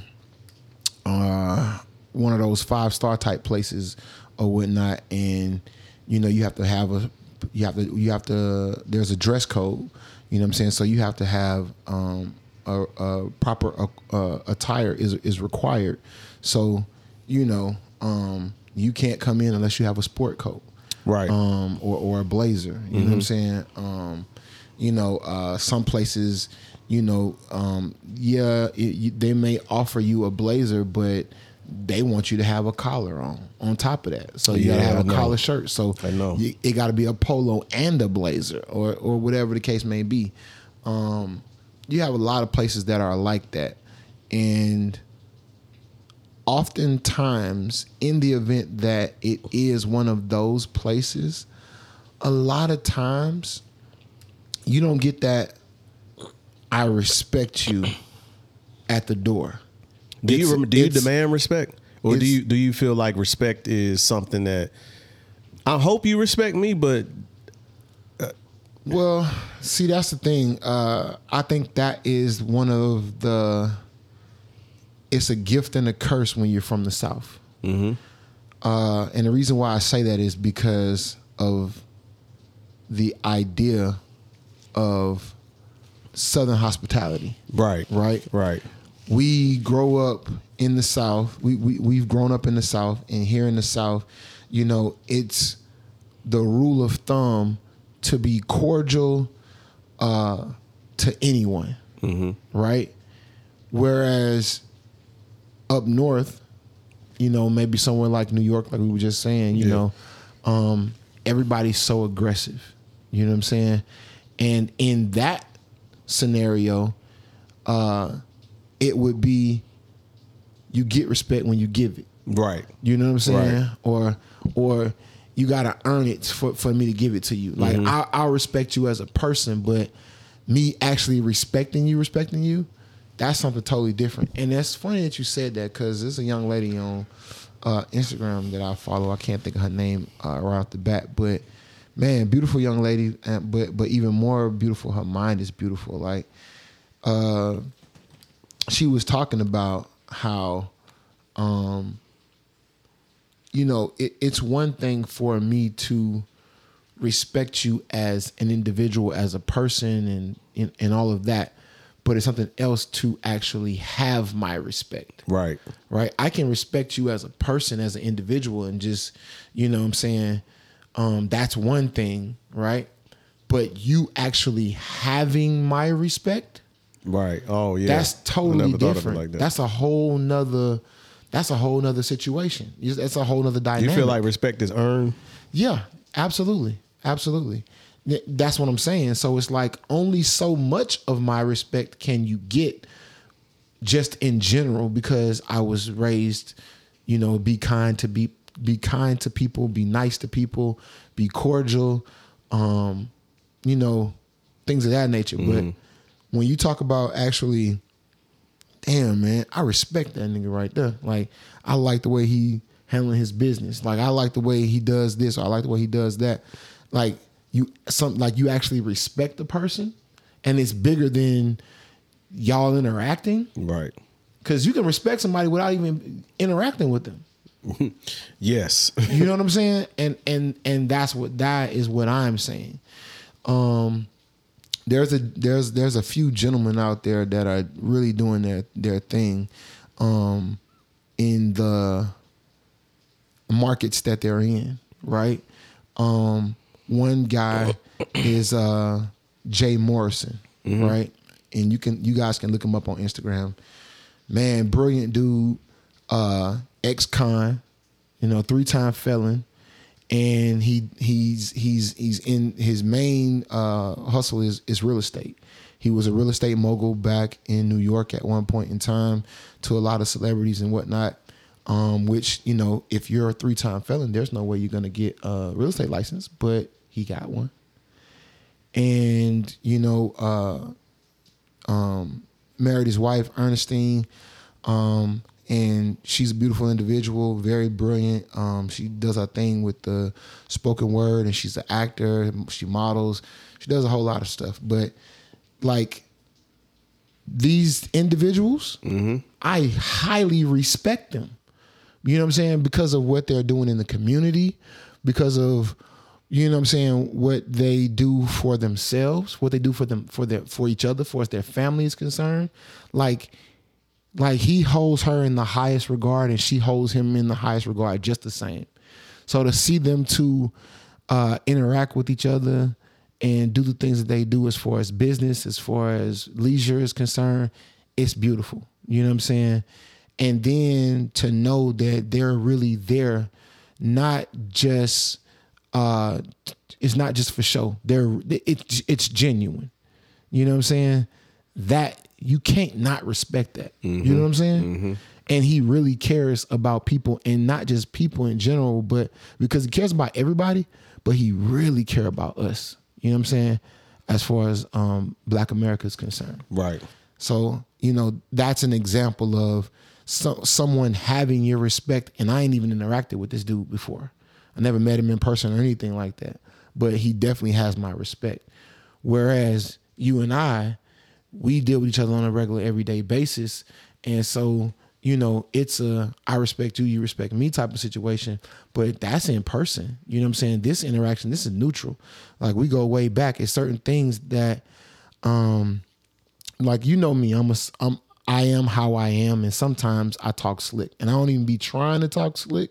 [SPEAKER 1] uh, one of those five star type places or whatnot, and you know you have to have a you have to you have to there's a dress code. You know what I'm saying? So you have to have um, a, a proper uh, uh, attire is is required. So you know um, you can't come in unless you have a sport coat,
[SPEAKER 3] Right.
[SPEAKER 1] Um, or or a blazer. You know what I'm saying? Um, you know, uh, some places, you know, um, yeah, it, you, they may offer you a blazer, but they want you to have a collar on on top of that. So you gotta have
[SPEAKER 3] I
[SPEAKER 1] a
[SPEAKER 3] know.
[SPEAKER 1] collar shirt. So
[SPEAKER 3] I know.
[SPEAKER 1] you- it got to be a polo and a blazer, or or whatever the case may be. Um, you have a lot of places that are like that, and oftentimes in the event that it is one of those places, a lot of times you don't get that. I respect you at the door.
[SPEAKER 3] Do you
[SPEAKER 1] It's-
[SPEAKER 3] rem- do you demand respect, or do you do you feel like respect is something that I hope you respect me, but
[SPEAKER 1] Well, see, that's the thing. Uh, I think that is one of the. It's a gift and a curse when you're from the South. Mm-hmm. Uh, and the reason why I say that is because of the idea of Southern hospitality.
[SPEAKER 3] right,
[SPEAKER 1] Right.
[SPEAKER 3] right,
[SPEAKER 1] we grow up in the South. We, we we've grown up in the South, and here in the South, you know, it's the rule of thumb to be cordial uh, to anyone, right? Whereas up north, you know, maybe somewhere like New York, like we were just saying, you
[SPEAKER 3] Yeah.
[SPEAKER 1] know, um, everybody's so aggressive. You know what I'm saying? And in that scenario, uh, it would be you get respect when you give it.
[SPEAKER 3] right,
[SPEAKER 1] You know what I'm saying?
[SPEAKER 3] Right.
[SPEAKER 1] Or or you gotta earn it for, for me to give it to you. Like
[SPEAKER 3] Mm-hmm.
[SPEAKER 1] I I'll respect you as a person, but me actually respecting you, respecting you, that's something totally different. And that's funny that you said that because there's a young lady on uh, Instagram that I follow. I can't think of her name uh, right off the bat, but man, beautiful young lady. And, but but even more beautiful, her mind is beautiful. Like uh, she was talking about how um, you know, it, it's one thing for me to respect you as an individual, as a person, and, and and all of that, but it's something else to actually have my respect.
[SPEAKER 3] right,
[SPEAKER 1] Right? I can respect you as a person, as an individual, and just, you know, what I'm saying, um, that's one thing, right? But you actually having my respect,
[SPEAKER 3] right. Oh yeah,
[SPEAKER 1] that's totally
[SPEAKER 3] never thought of it
[SPEAKER 1] different.
[SPEAKER 3] like that.
[SPEAKER 1] That's a whole nother. That's a whole nother situation. That's a whole nother dynamic.
[SPEAKER 3] you feel like respect is earned?
[SPEAKER 1] Yeah, absolutely, absolutely. Th- That's what I'm saying. So it's like only so much of my respect can you get, just in general, because I was raised, you know, be kind to be be kind to people, be nice to people, be cordial, um, you know, things of that nature. But when you talk about actually damn man, I respect that nigga right there. Like I like the way he handling his business. Like I like the way he does this, or I like the way he does that. Like you some like you actually respect the person and it's bigger than y'all interacting.
[SPEAKER 3] Right.
[SPEAKER 1] Cause you can respect somebody without even interacting with them.
[SPEAKER 3] Yes.
[SPEAKER 1] You know what I'm saying? And and and that's what that is what I'm saying. Um there's a there's there's a few gentlemen out there that are really doing their their thing um in the markets that they're in, right? Um one guy is uh Jay Morrison, right? And you can you guys can look him up on Instagram. Man, brilliant dude, uh ex-con, you know, three-time felon and he he's he's he's in his main uh, hustle is is real estate. He was a real estate mogul back in New York at one point in time to a lot of celebrities and whatnot. Um, which you know, if you're a three time felon, there's no way you're gonna get a real estate license, but he got one. And you know, uh, um, married his wife Ernestine, um, and she's a beautiful individual, very brilliant. Um, she does her thing with the spoken word, and she's an actor. She models. She does a whole lot of stuff. But like these individuals, I highly respect them. You know what I'm saying? Because of what they're doing in the community, because of you know what I'm saying, what they do for themselves, what they do for them for their for each other, for as their family is concerned. Like like he holds her in the highest regard and she holds him in the highest regard just the same. So to see them two uh, interact with each other and do the things that they do as far as business, as far as leisure is concerned, it's beautiful. You know what I'm saying? And then to know that they're really there, not just uh it's not just for show. They're it's it's genuine. You know what I'm saying? That you can't not respect that. You know what I'm saying? And he really cares about people and not just people in general, but because he cares about everybody, but he really care about us. You know what I'm saying? As far as um Black America is concerned.
[SPEAKER 3] Right.
[SPEAKER 1] So, you know, that's an example of so, someone having your respect. And I ain't even interacted with this dude before. I never met him in person or anything like that. But he definitely has my respect. Whereas you and I, we deal with each other on a regular, everyday basis. And so, you know, it's a I respect you, you respect me type of situation. But that's in person. You know what I'm saying? This interaction, this is neutral. Like we go way back. It's certain things that um like you know me, I'm a I'm I am how I am, and sometimes I talk slick, and I don't even be trying to talk slick,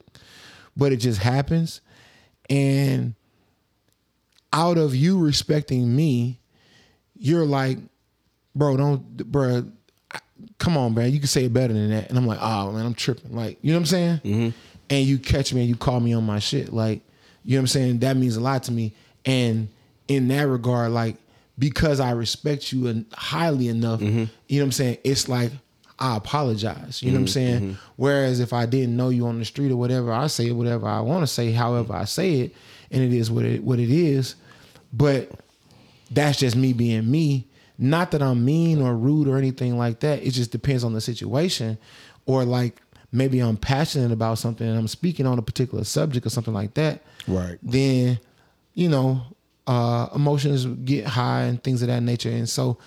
[SPEAKER 1] but it just happens. And out of you respecting me, you're like, bro, don't, bro, come on, man, you can say it better than that. And I'm like, oh man, I'm tripping, like, you know what I'm saying? Mm-hmm. And you catch me and you call me on my shit, like, you know what I'm saying? That means a lot to me. And in that regard, like, because I respect you en- highly enough, mm-hmm. you know what I'm saying? It's like I apologize. You know what I'm saying? Whereas if I didn't know you on the street or whatever, I say whatever I want to say, however I say it, and it is what it what it is. But that's just me being me. Not that I'm mean or rude or anything like that. It just depends on the situation. Or like maybe I'm passionate about something and I'm speaking on a particular subject or something like that.
[SPEAKER 3] Right.
[SPEAKER 1] Then, you know, uh, emotions get high and things of that nature. And so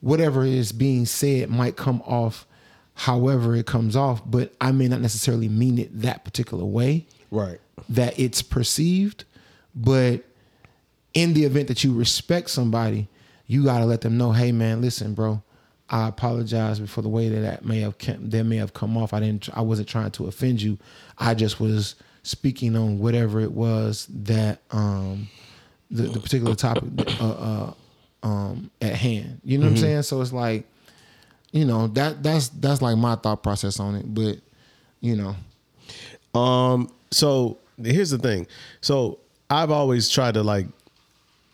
[SPEAKER 1] whatever is being said might come off however it comes off, but I may not necessarily mean it that particular way
[SPEAKER 3] Right.
[SPEAKER 1] that it's perceived. But in the event that you respect somebody, you gotta let them know, hey man, listen, bro, I apologize for the way that that may have came, that may have come off. I didn't, I wasn't trying to offend you. I just was speaking on whatever it was that um the, the particular topic uh, uh um at hand. You know what I'm saying? So it's like, you know, that that's that's like my thought process on it. But you know,
[SPEAKER 3] Um. So here's the thing. So I've always tried to like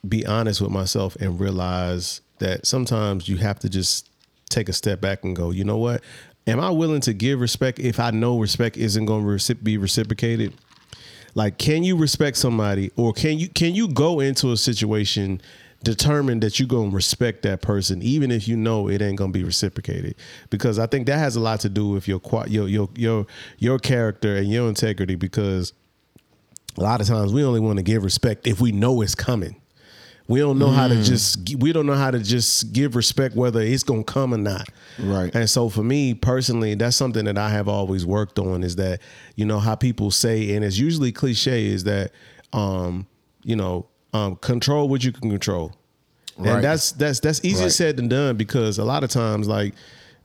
[SPEAKER 3] be honest with myself and realize that sometimes you have to just take a step back and go. You know what? Am I willing to give respect if I know respect isn't going to be reciprocated? Like, can you respect somebody, or can you can you go into a situation determined that you're gonna respect that person, even if you know it ain't gonna be reciprocated? Because I think that has a lot to do with your your your your your character and your integrity. Because a lot of times we only want to give respect if we know it's coming. We don't know how to just we don't know how to just give respect whether it's gonna come or not.
[SPEAKER 1] Right.
[SPEAKER 3] And so for me personally, that's something that I have always worked on is that, you know, how people say, and it's usually cliche, is that um, you know, um, control what you can control.
[SPEAKER 1] Right.
[SPEAKER 3] And that's that's that's easier
[SPEAKER 1] Right.
[SPEAKER 3] said than done because a lot of times like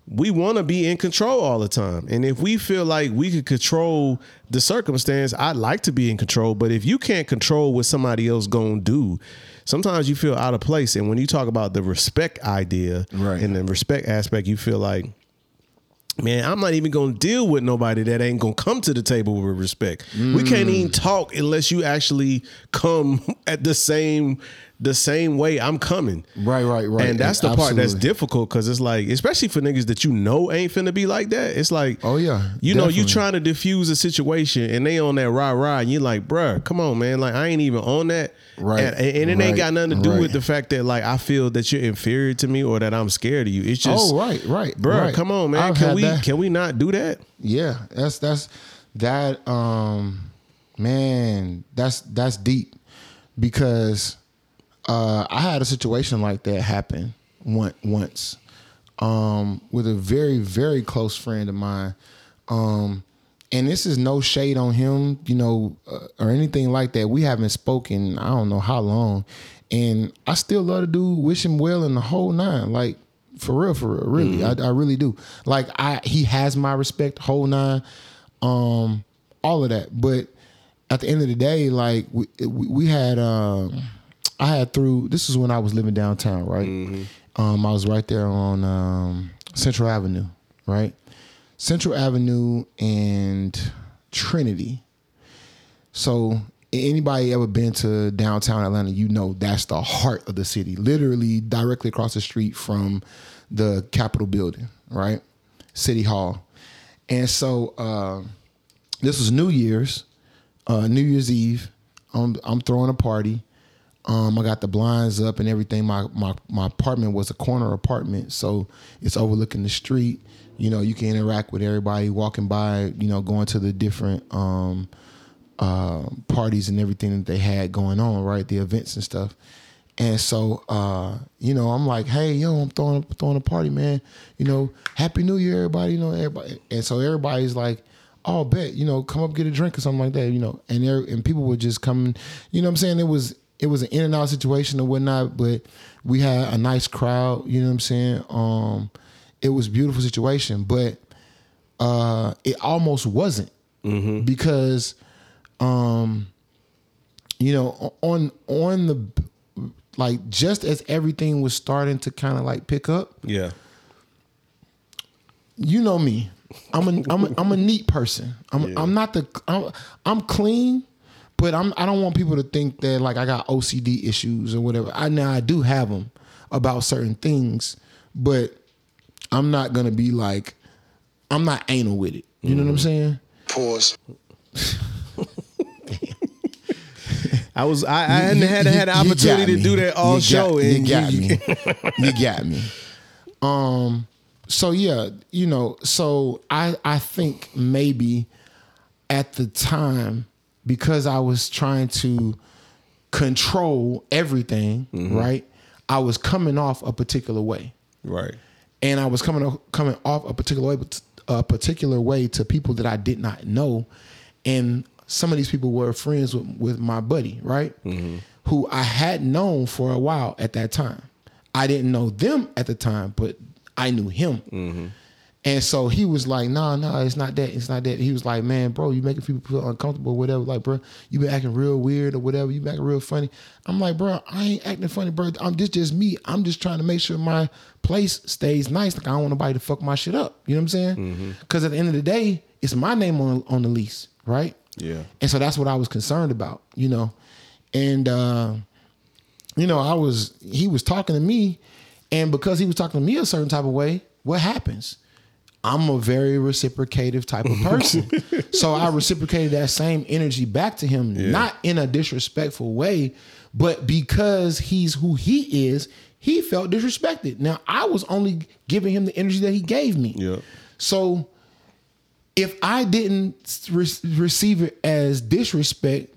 [SPEAKER 3] we want to be in control all the time. And if we feel like we could control the circumstance, I'd like to be in control. But if you can't control what somebody else gonna do, sometimes you feel out of place. And when you talk about the respect idea
[SPEAKER 1] Right.
[SPEAKER 3] and the respect aspect, you feel like, man, I'm not even gonna deal with nobody that ain't gonna come to the table with respect. We can't mm. even talk unless you actually come at the same the same way I'm coming.
[SPEAKER 1] Right, right, right.
[SPEAKER 3] And that's the part that's difficult because it's like, especially for niggas that you know ain't finna be like that. It's like,
[SPEAKER 1] Oh, yeah,
[SPEAKER 3] you know, you trying to diffuse a situation and they on that rah rah, and you're like, bruh, come on, man. Like I ain't even on that.
[SPEAKER 1] Right,
[SPEAKER 3] And, and it ain't got nothing to do
[SPEAKER 1] right.
[SPEAKER 3] with the fact that like I feel that you're inferior to me or that I'm scared of you. It's just,
[SPEAKER 1] oh, right, right,
[SPEAKER 3] bruh,
[SPEAKER 1] right.
[SPEAKER 3] come on, man.
[SPEAKER 1] I've
[SPEAKER 3] can we
[SPEAKER 1] that.
[SPEAKER 3] can we not do that?
[SPEAKER 1] Yeah, that's that's that um man, that's that's deep because uh I had a situation like that happen one once um with a very very close friend of mine um and this is no shade on him, you know, uh, or anything like that. We haven't spoken, I don't know how long, and I still love to do wish him well in the whole nine, like for real, for real, really, I, I really do. Like I, he has my respect, whole nine, um, all of that. But at the end of the day, like we we, we had, um, I had through. This is when I was living downtown, right? Um, I was right there on um, Central Avenue, right? Central Avenue and Trinity. So anybody ever been to downtown Atlanta, you know that's the heart of the city. Literally directly across the street from the Capitol building, right? City Hall. And so uh, this was New Year's, uh, New Year's Eve. I'm, I'm throwing a party. Um, I got the blinds up and everything. My, my my apartment was a corner apartment, so it's overlooking the street. You know, you can interact with everybody walking by. You know, going to the different um, uh, parties and everything that they had going on, right? The events and stuff. And so, uh, you know, I'm like, hey, yo, I'm throwing throwing a party, man. You know, Happy New Year, everybody. You know, everybody. And so everybody's like, oh, bet, you know, come up get a drink or something like that. You know, and there and people would just come. You know, what I'm saying it was it was an in and out situation or whatnot, but we had a nice crowd. You know what I'm saying? Um, it was a beautiful situation, but uh, it almost wasn't because um you know on on the like just as everything was starting to kind of like pick up
[SPEAKER 3] Yeah.
[SPEAKER 1] you know me i'm a i'm a, I'm a neat person i'm i'm not the I'm, I'm clean but i'm i don't want people to think that like i got ocd issues or whatever i now i do have them about certain things but i'm not gonna be like i'm not anal with it you know what i'm saying
[SPEAKER 4] Pause.
[SPEAKER 3] I was I, I hadn't
[SPEAKER 1] You-
[SPEAKER 3] had
[SPEAKER 1] you-
[SPEAKER 3] had the
[SPEAKER 1] you got
[SPEAKER 3] opportunity to do that all
[SPEAKER 1] You
[SPEAKER 3] show.
[SPEAKER 1] Got,
[SPEAKER 3] and
[SPEAKER 1] you got
[SPEAKER 3] you-
[SPEAKER 1] me. you got me. Um. So yeah, you know. So I I think maybe at the time because I was trying to control everything,
[SPEAKER 3] Mm-hmm.
[SPEAKER 1] right? I was coming off a particular way
[SPEAKER 3] Right.
[SPEAKER 1] and I was coming off, coming off a particular way, a particular way to people that I did not know, and some of these people were friends with, with my buddy, right, who I had known for a while at that time. I didn't know them at the time, but I knew him. And so he was like, "Nah, nah, it's not that. It's not that." He was like, "Man, bro, you making people feel uncomfortable, or whatever. Like, bro, you been acting real weird or whatever. You been acting real funny." I'm like, "Bro, I ain't acting funny, bro. I'm just just me. I'm just trying to make sure my place stays nice. Like, I don't want nobody to fuck my shit up. You know what I'm saying? Because at the end of the day, it's my name on on the lease, right?
[SPEAKER 3] Yeah.
[SPEAKER 1] And so that's what I was concerned about, you know. And uh, you know, I was he was talking to me, and because he was talking to me a certain type of way, what happens? I'm a very reciprocative type of person. so I reciprocated that same energy back to him, not in a disrespectful way, but because he's who he is, he felt disrespected. Now I was only giving him the energy that he gave me.
[SPEAKER 3] Yeah.
[SPEAKER 1] So if I didn't re- receive it as disrespect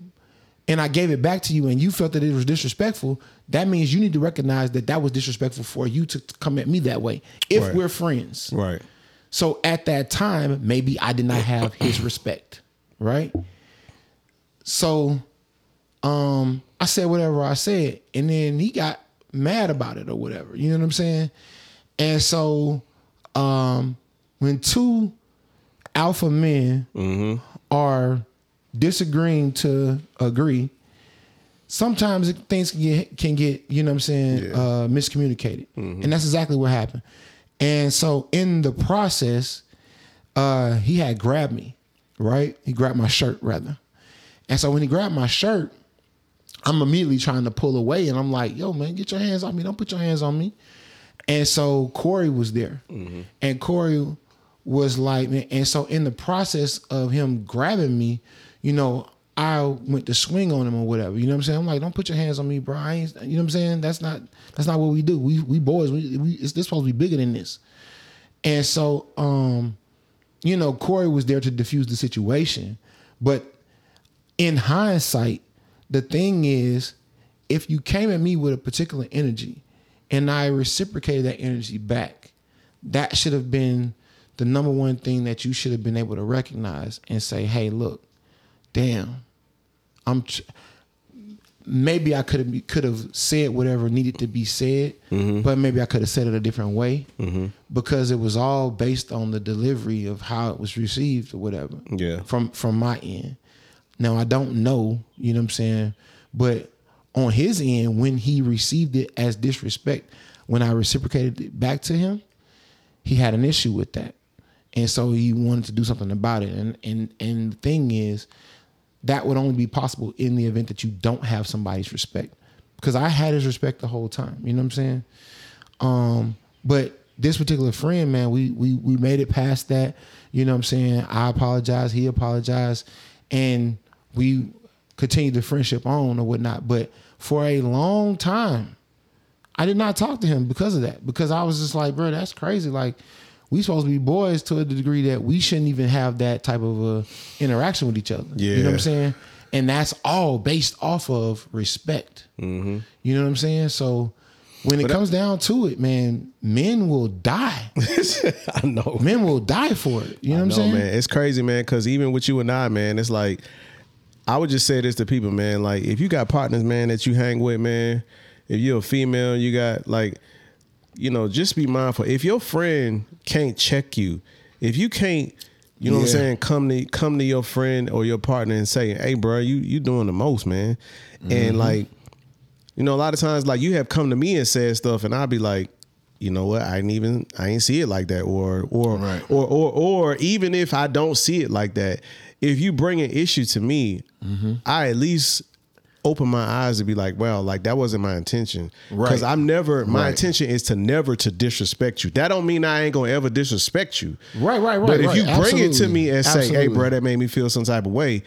[SPEAKER 1] and I gave it back to you and you felt that it was disrespectful, that means you need to recognize that that was disrespectful for you to come at me that way if
[SPEAKER 3] Right.
[SPEAKER 1] we're friends.
[SPEAKER 3] Right.
[SPEAKER 1] So at that time, maybe I did not have his respect, right? So um I said whatever I said and then he got mad about it or whatever. You know what I'm saying? And so um when two alpha men are disagreeing to agree, sometimes things can get can get, you know what I'm saying, uh miscommunicated. And that's exactly what happened. And so in the process, uh he had grabbed me, right? He grabbed my shirt rather. And so when he grabbed my shirt, I'm immediately trying to pull away and I'm like, yo, man, get your hands on me. Don't put your hands on me. And so Corey was there. And Corey was like, man, and so in the process of him grabbing me, you know, I went to swing on him or whatever. You know what I'm saying? I'm like, don't put your hands on me, bro. I ain't, you know what I'm saying? That's not that's not what we do. We we boys, we, we it's this supposed to be bigger than this. And so um, you know, Corey was there to diffuse the situation. But in hindsight, the thing is, if you came at me with a particular energy and I reciprocated that energy back, that should have been the number one thing that you should have been able to recognize and say, "Hey, look, damn, I'm." Tr- maybe I could have could have said whatever needed to be said,
[SPEAKER 3] Mm-hmm.
[SPEAKER 1] but maybe I could have said it a different way because it was all based on the delivery of how it was received or whatever.
[SPEAKER 3] Yeah.
[SPEAKER 1] From from my end. Now I don't know, you know what I'm saying, but on his end, when he received it as disrespect, when I reciprocated it back to him, he had an issue with that, and so he wanted to do something about it. And and and the thing is, that would only be possible in the event that you don't have somebody's respect. Because I had his respect the whole time. You know what I'm saying? Um, but this particular friend, man, we we we made it past that. You know what I'm saying? I apologize, he apologized, and we continued the friendship on or whatnot. But for a long time, I did not talk to him because of that. Because I was just like, bro, that's crazy. Like, we supposed to be boys to a degree that we shouldn't even have that type of uh, interaction with each other. Yeah. You know what I'm saying? And that's all based off of respect.
[SPEAKER 3] Mm-hmm.
[SPEAKER 1] You know what I'm saying? So when it comes down to it, man, men will die.
[SPEAKER 3] I know.
[SPEAKER 1] men will die for it. You know what I'm
[SPEAKER 3] No,
[SPEAKER 1] saying?
[SPEAKER 3] man, it's crazy, man. Because even with you and I, man, it's like I would just say this to people, man. Like if you got partners, man, that you hang with, man. If you're a female, you got like, you know, just be mindful. If your friend can't check you, if you can't, you know what I'm saying, come to come to your friend or your partner and say, "Hey, bro, you you doing the most, man,"
[SPEAKER 1] Mm-hmm.
[SPEAKER 3] and like, you know, a lot of times, like you have come to me and said stuff, and I'll be like. You know what? I didn't even I ain't see it like that, or or
[SPEAKER 1] Right.
[SPEAKER 3] or or or even if I don't see it like that, if you bring an issue to me,
[SPEAKER 1] Mm-hmm.
[SPEAKER 3] I at least open my eyes to be like, well, like that wasn't my intention.
[SPEAKER 1] Right.
[SPEAKER 3] Because I'm never my
[SPEAKER 1] Right.
[SPEAKER 3] intention is to never to disrespect you. That don't mean I ain't gonna ever disrespect you.
[SPEAKER 1] Right, right, right,
[SPEAKER 3] But if
[SPEAKER 1] right.
[SPEAKER 3] you bring it to me and say, hey, bro, that made me feel some type of way.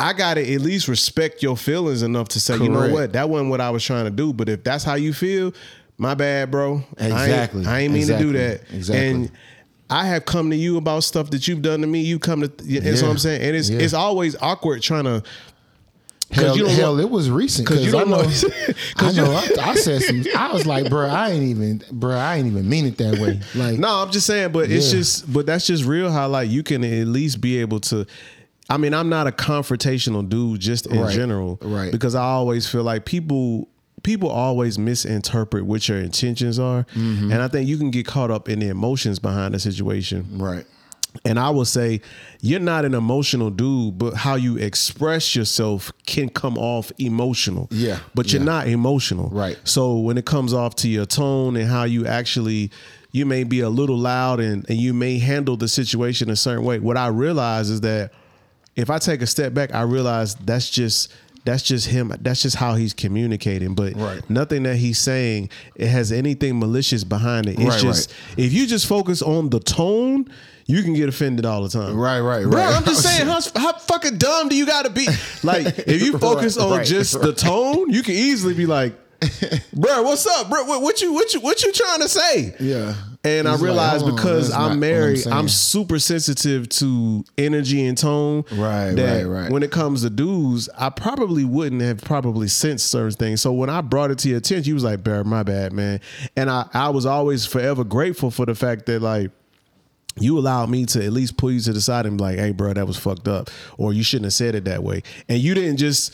[SPEAKER 3] I gotta at least respect your feelings enough to say, you know what, that wasn't what I was trying to do. But if that's how you feel, my bad, bro.
[SPEAKER 1] Exactly.
[SPEAKER 3] I ain't, I ain't mean to do that.
[SPEAKER 1] Exactly.
[SPEAKER 3] And I have come to you about stuff that you've done to me. You come to, you know what I'm saying? And it's
[SPEAKER 1] Yeah.
[SPEAKER 3] it's always awkward trying to.
[SPEAKER 1] Hell,
[SPEAKER 3] you
[SPEAKER 1] hell it was recent.
[SPEAKER 3] 'cause
[SPEAKER 1] because I know,
[SPEAKER 3] know-
[SPEAKER 1] I know. I, I said some. I was like, bro, I ain't even, bro, I ain't even mean it that way. Like,
[SPEAKER 3] No, I'm just saying, but it's just, but that's just real. How like you can at least be able to. I mean, I'm not a confrontational dude, just in
[SPEAKER 1] Right.
[SPEAKER 3] general,
[SPEAKER 1] Right.
[SPEAKER 3] Because I always feel like people, people always misinterpret what your intentions are,
[SPEAKER 1] Mm-hmm.
[SPEAKER 3] and I think you can get caught up in the emotions behind the situation.
[SPEAKER 1] right,
[SPEAKER 3] And I will say, you're not an emotional dude, but how you express yourself can come off emotional.
[SPEAKER 1] Yeah,
[SPEAKER 3] But you're
[SPEAKER 1] yeah.
[SPEAKER 3] not emotional.
[SPEAKER 1] Right.
[SPEAKER 3] So when it comes off to your tone and how you actually, you may be a little loud and, and you may handle the situation a certain way. What I realize is that if I take a step back, I realize that's just that's just him. That's just how he's communicating. But
[SPEAKER 1] Right.
[SPEAKER 3] nothing that he's saying it has anything malicious behind it. It's
[SPEAKER 1] Right,
[SPEAKER 3] just if you just focus on the tone, you can get offended all the time.
[SPEAKER 1] Right, right,
[SPEAKER 3] Bro,
[SPEAKER 1] right.
[SPEAKER 3] I'm just saying, how, how fucking dumb do you got to be? Like, if you focus
[SPEAKER 1] Right,
[SPEAKER 3] on
[SPEAKER 1] right,
[SPEAKER 3] just the tone, you can easily be like, "Bro, what's up, bro? What, what you what you what you trying to say?"
[SPEAKER 1] yeah.
[SPEAKER 3] And I
[SPEAKER 1] He's like,
[SPEAKER 3] realized
[SPEAKER 1] on,
[SPEAKER 3] because I'm
[SPEAKER 1] I'm
[SPEAKER 3] married. I'm, super sensitive to energy and tone.
[SPEAKER 1] Right,
[SPEAKER 3] that
[SPEAKER 1] right, right.
[SPEAKER 3] When it comes to dudes, I probably wouldn't have probably sensed certain things. So when I brought it to your attention, you was like, "Bear, my bad, man." And I, I was always forever grateful for the fact that like you allowed me to at least pull you to the side and be like, "Hey, bro, that was fucked up," or you shouldn't have said it that way. And you didn't just,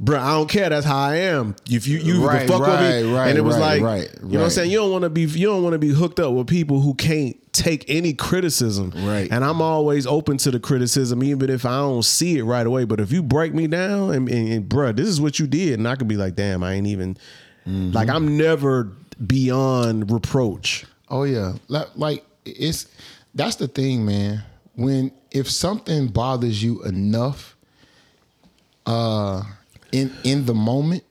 [SPEAKER 3] bro, I don't care. That's how I am. If you you
[SPEAKER 1] Right,
[SPEAKER 3] fuck with me,
[SPEAKER 1] right,
[SPEAKER 3] and it was
[SPEAKER 1] right,
[SPEAKER 3] like,
[SPEAKER 1] right,
[SPEAKER 3] you know what I'm saying? You don't want to be you don't want to be hooked up with people who can't take any criticism.
[SPEAKER 1] Right.
[SPEAKER 3] And I'm always open to the criticism, even if I don't see it right away. But if you break me down and, and, and bruh, this is what you did, and I could be like, damn, I ain't even
[SPEAKER 1] Mm-hmm.
[SPEAKER 3] like I'm never beyond reproach.
[SPEAKER 1] Oh yeah, like, like it's that's the thing, man. When if something bothers you enough, uh, in in the moment,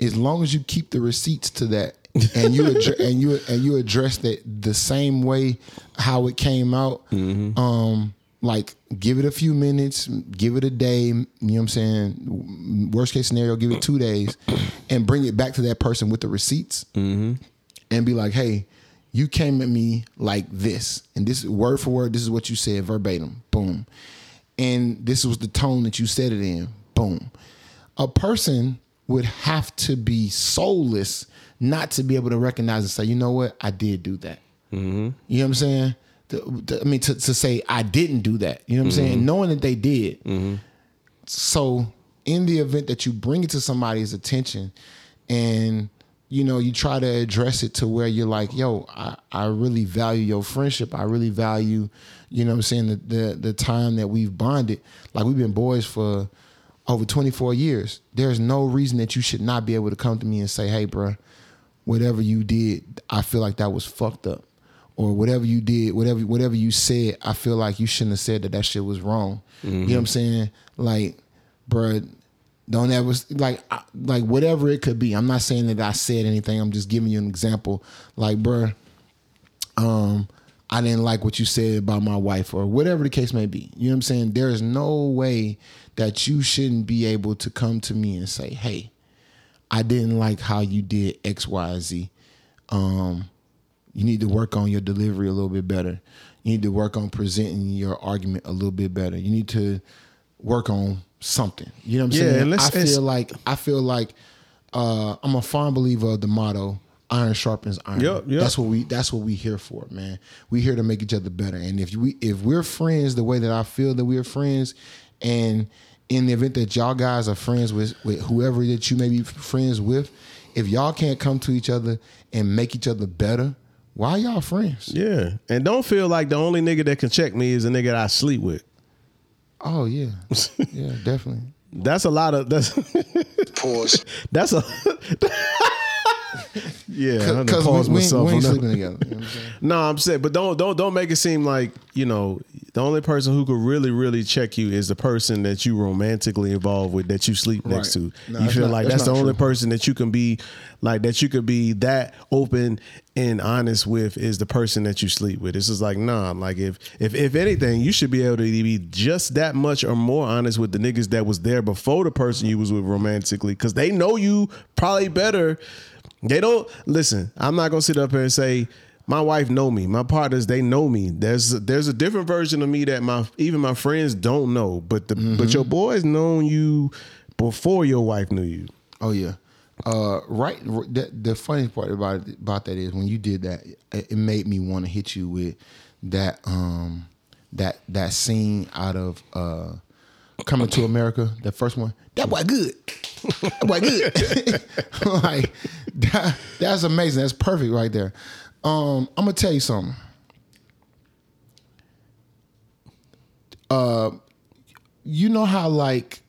[SPEAKER 1] as long as you keep the receipts to that, and you addre- and you and you address that the same way how it came out, um, like give it a few minutes, give it a day. You know what I'm saying? Worst case scenario, give it two days, and bring it back to that person with the receipts and be like, hey, you came at me like this, and this is word for word, this is what you said verbatim, boom. And this was the tone that you said it in, boom. A person would have to be soulless not to be able to recognize and say, you know what, I did do that. Mm-hmm. You know what I'm saying? to- to- I mean, to, to say I didn't do that. You know what I'm saying? Mm-hmm. Knowing that they did. Mm-hmm. So in the event that you bring it to somebody's attention and you know you try to address it to where you're like yo i, I really value your friendship. I really value you know what i'm saying the, the the time that we've bonded. Like we've been boys for over 24 years. There's no reason that you should not be able to come to me and say hey bruh whatever you did i feel like that was fucked up. Or whatever you did whatever whatever you said i feel like you shouldn't have said that that shit was wrong. You know mm-hmm. what i'm saying? Like bruh don't ever like like whatever it could be i'm not saying that i said anything i'm just giving you an example like bruh um i didn't like what you said about my wife or whatever the case may be you know what i'm saying there is no way that you shouldn't be able to come to me and say hey I didn't like how you did X, Y, Z. Um, you need to work on your delivery a little bit better. You need to work on presenting your argument a little bit better. You need to work on something. You know what I'm
[SPEAKER 3] Yeah,
[SPEAKER 1] saying? I feel like I feel like uh, I'm a firm believer of the motto iron sharpens iron.
[SPEAKER 3] Yep, yep.
[SPEAKER 1] That's what we that's what we here for, man. We here to make each other better. And if we if we're friends the way that I feel that we're friends, and in the event that y'all guys are friends with with whoever that you may be friends with, if y'all can't come to each other and make each other better, why y'all friends?
[SPEAKER 3] Yeah, and don't feel like the only nigga that can check me is the nigga that I sleep with.
[SPEAKER 1] Oh yeah, yeah, definitely.
[SPEAKER 3] That's a lot of that's
[SPEAKER 4] Pause.
[SPEAKER 3] that's a yeah. I had to
[SPEAKER 1] Because
[SPEAKER 3] pause
[SPEAKER 1] we, we, ain't-
[SPEAKER 3] myself
[SPEAKER 1] we ain't sleeping together. You know what I'm saying?
[SPEAKER 3] No, I'm saying, but don't don't don't make it seem like you know the only person who could really really check you is the person that you romantically involved with that you sleep next to.
[SPEAKER 1] No,
[SPEAKER 3] you feel
[SPEAKER 1] not-
[SPEAKER 3] like
[SPEAKER 1] that's
[SPEAKER 3] that's, the
[SPEAKER 1] not
[SPEAKER 3] only
[SPEAKER 1] true.
[SPEAKER 3] person that you can be like that you could be that open and honest with is the person that you sleep with. This is like nah, like if if if anything, you should be able to be just that much or more honest with the niggas that was there before the person you was with romantically because they know you probably better. They don't listen. I'm not gonna sit up here and say my wife know me. My partners they know me. There's there's a different version of me that my even my friends don't know. But the but your boys known you before your wife knew you.
[SPEAKER 1] Oh yeah. Uh, right. The, the funny part about it, about that is when you did that, it, it made me want to hit you with that um that that scene out of uh Coming to America, the first one. That boy good. That boy good. like that, that's amazing. That's perfect right there. Um, I'm gonna tell you something. Uh, you know how like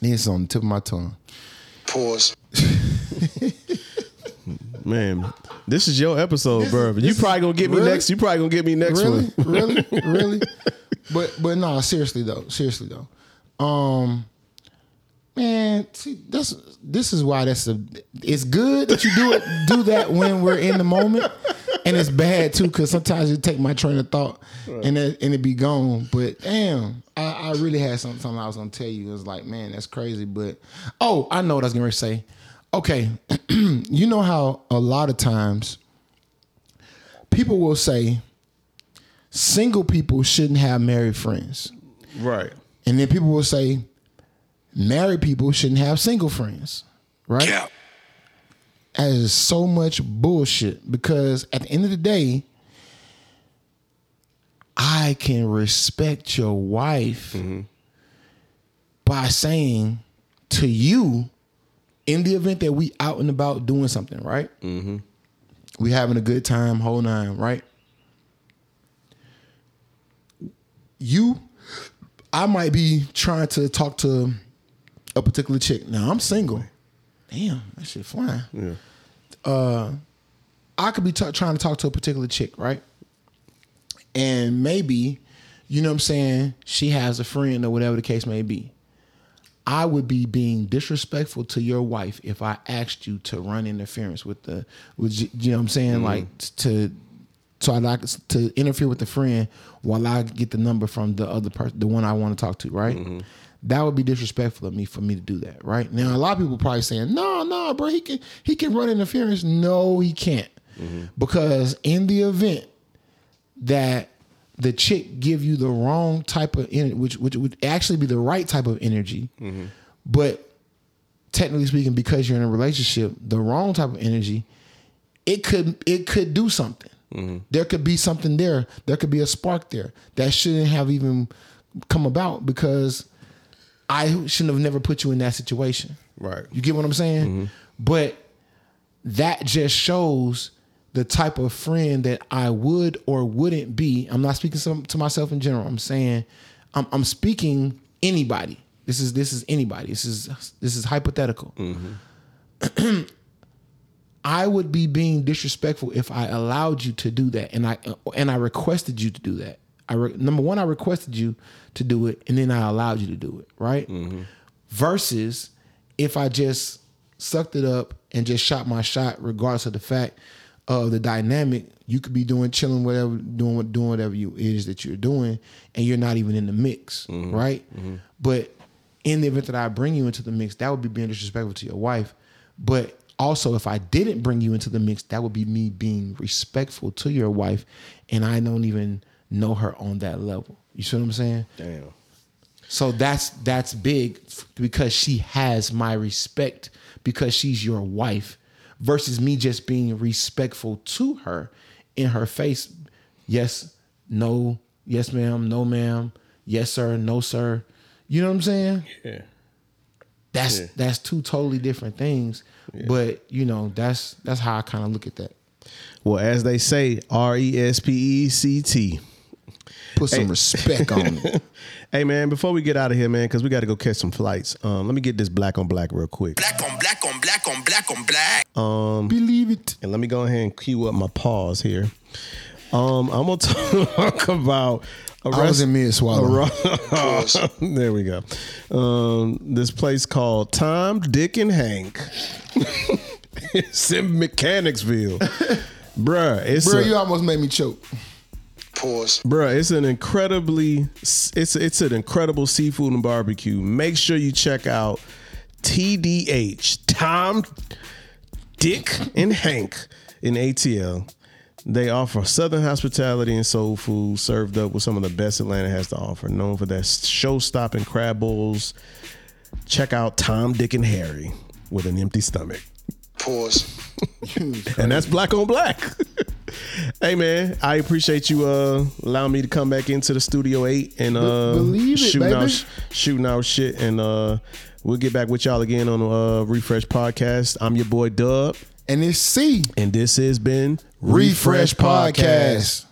[SPEAKER 1] this on the tip of my tongue.
[SPEAKER 4] Pause.
[SPEAKER 3] Man, this is your episode,
[SPEAKER 1] This
[SPEAKER 3] bro. you
[SPEAKER 1] this
[SPEAKER 3] probably gonna get me
[SPEAKER 1] really?
[SPEAKER 3] next. You probably gonna get me next
[SPEAKER 1] really,
[SPEAKER 3] one.
[SPEAKER 1] really, really. But but no, seriously though, seriously though, um, man, see, that's this is why that's a. It's good that you do it, do that when we're in the moment, and it's bad too because sometimes you take my train of thought and it, and it be gone. But damn, I, I really had something, something I was gonna tell you. It was like, man, that's crazy. But oh, I know what I was gonna say. Okay, you know how a lot of times people will say single people shouldn't have married friends.
[SPEAKER 3] Right.
[SPEAKER 1] And then people will say married people shouldn't have single friends. Right?
[SPEAKER 4] Cap.
[SPEAKER 1] That is so much bullshit because at the end of the day, I can respect your wife by saying to you, in the event that we out and about doing something, right? Mm-hmm. We having a good time, whole nine, right? You, I might be trying to talk to a particular chick. Now I'm single. Damn, that shit flying.
[SPEAKER 3] Yeah.
[SPEAKER 1] Uh, I could be ta- trying to talk to a particular chick, right? And maybe, you know what I'm saying, she has a friend or whatever the case may be. I would be being disrespectful to your wife if I asked you to run interference with the, with, you know what I'm saying, mm-hmm. like to, so I'd like to interfere with the friend while I get the number from the other person, the one I want to talk to, right? Mm-hmm. That would be disrespectful of me for me to do that, right? Now a lot of people probably saying, no, no, bro, he can he can run interference. No, he can't, mm-hmm. because in the event that the chick give you the wrong type of energy, which which would actually be the right type of energy, mm-hmm. but technically speaking, because you're in a relationship, the wrong type of energy, it could it could do something. Mm-hmm. There could be something there. There could be a spark there that shouldn't have even come about because I shouldn't have never put you in that situation.
[SPEAKER 3] Right.
[SPEAKER 1] You get what I'm saying? Mm-hmm. But that just shows the type of friend that I would or wouldn't be. I'm not speaking to myself in general. I'm saying I'm, I'm speaking anybody. This is this is anybody. This is this is hypothetical. Mm-hmm. I would be being disrespectful if I allowed you to do that, and I and I requested you to do that. I re, number one, I requested you to do it, and then I allowed you to do it, right? Mm-hmm. Versus if I just sucked it up and just shot my shot, regardless of the fact of the dynamic, you could be doing chilling, whatever, doing what doing whatever you it is that you're doing, and you're not even in the mix, mm-hmm. right? Mm-hmm. But in the event that I bring you into the mix, that would be being disrespectful to your wife. But also, if I didn't bring you into the mix, that would be me being respectful to your wife, and I don't even know her on that level. You see what I'm saying?
[SPEAKER 3] Damn.
[SPEAKER 1] So that's that's big because she has my respect because she's your wife versus me just being respectful to her in her face. Yes, no, yes ma'am, no ma'am, yes sir, no sir. You know what I'm saying?
[SPEAKER 3] Yeah.
[SPEAKER 1] That's that's two totally different things. But you know, that's that's how I kind of look at that.
[SPEAKER 3] Well, as they say, R E S P E C T.
[SPEAKER 1] Put some respect on it.
[SPEAKER 3] Hey man, before we get out of here, man, because we got to go catch some flights. Um, let me get this black on black real quick,
[SPEAKER 4] Black on black on black on black on black.
[SPEAKER 1] Believe it.
[SPEAKER 3] and let me go ahead and cue up my pause here. Um, I'm gonna talk about.
[SPEAKER 1] I was in mid swallow.
[SPEAKER 3] there we go. Um, this place called Tom, Dick, and Hank. it's in Mechanicsville, bruh. It's
[SPEAKER 1] Bro,
[SPEAKER 3] a-
[SPEAKER 1] you almost made me choke.
[SPEAKER 4] Pause.
[SPEAKER 3] Bruh, it's an incredibly it's it's an incredible seafood and barbecue. Make sure you check out TDH Tom, Dick, and Hank in ATL. They offer Southern hospitality and soul food served up with some of the best Atlanta has to offer. Known for their show-stopping crab bowls. Check out Tom, Dick, and Harry with an empty stomach
[SPEAKER 4] Pause.
[SPEAKER 3] and that's black on black. hey man, I appreciate you uh allowing me to come back into the studio eight and uh
[SPEAKER 1] believe
[SPEAKER 3] shooting out shooting out shit. And uh we'll get back with y'all again on uh Refresh Podcast. I'm your boy Dub,
[SPEAKER 1] And it's C.
[SPEAKER 3] And this has been
[SPEAKER 1] Refresh Podcast.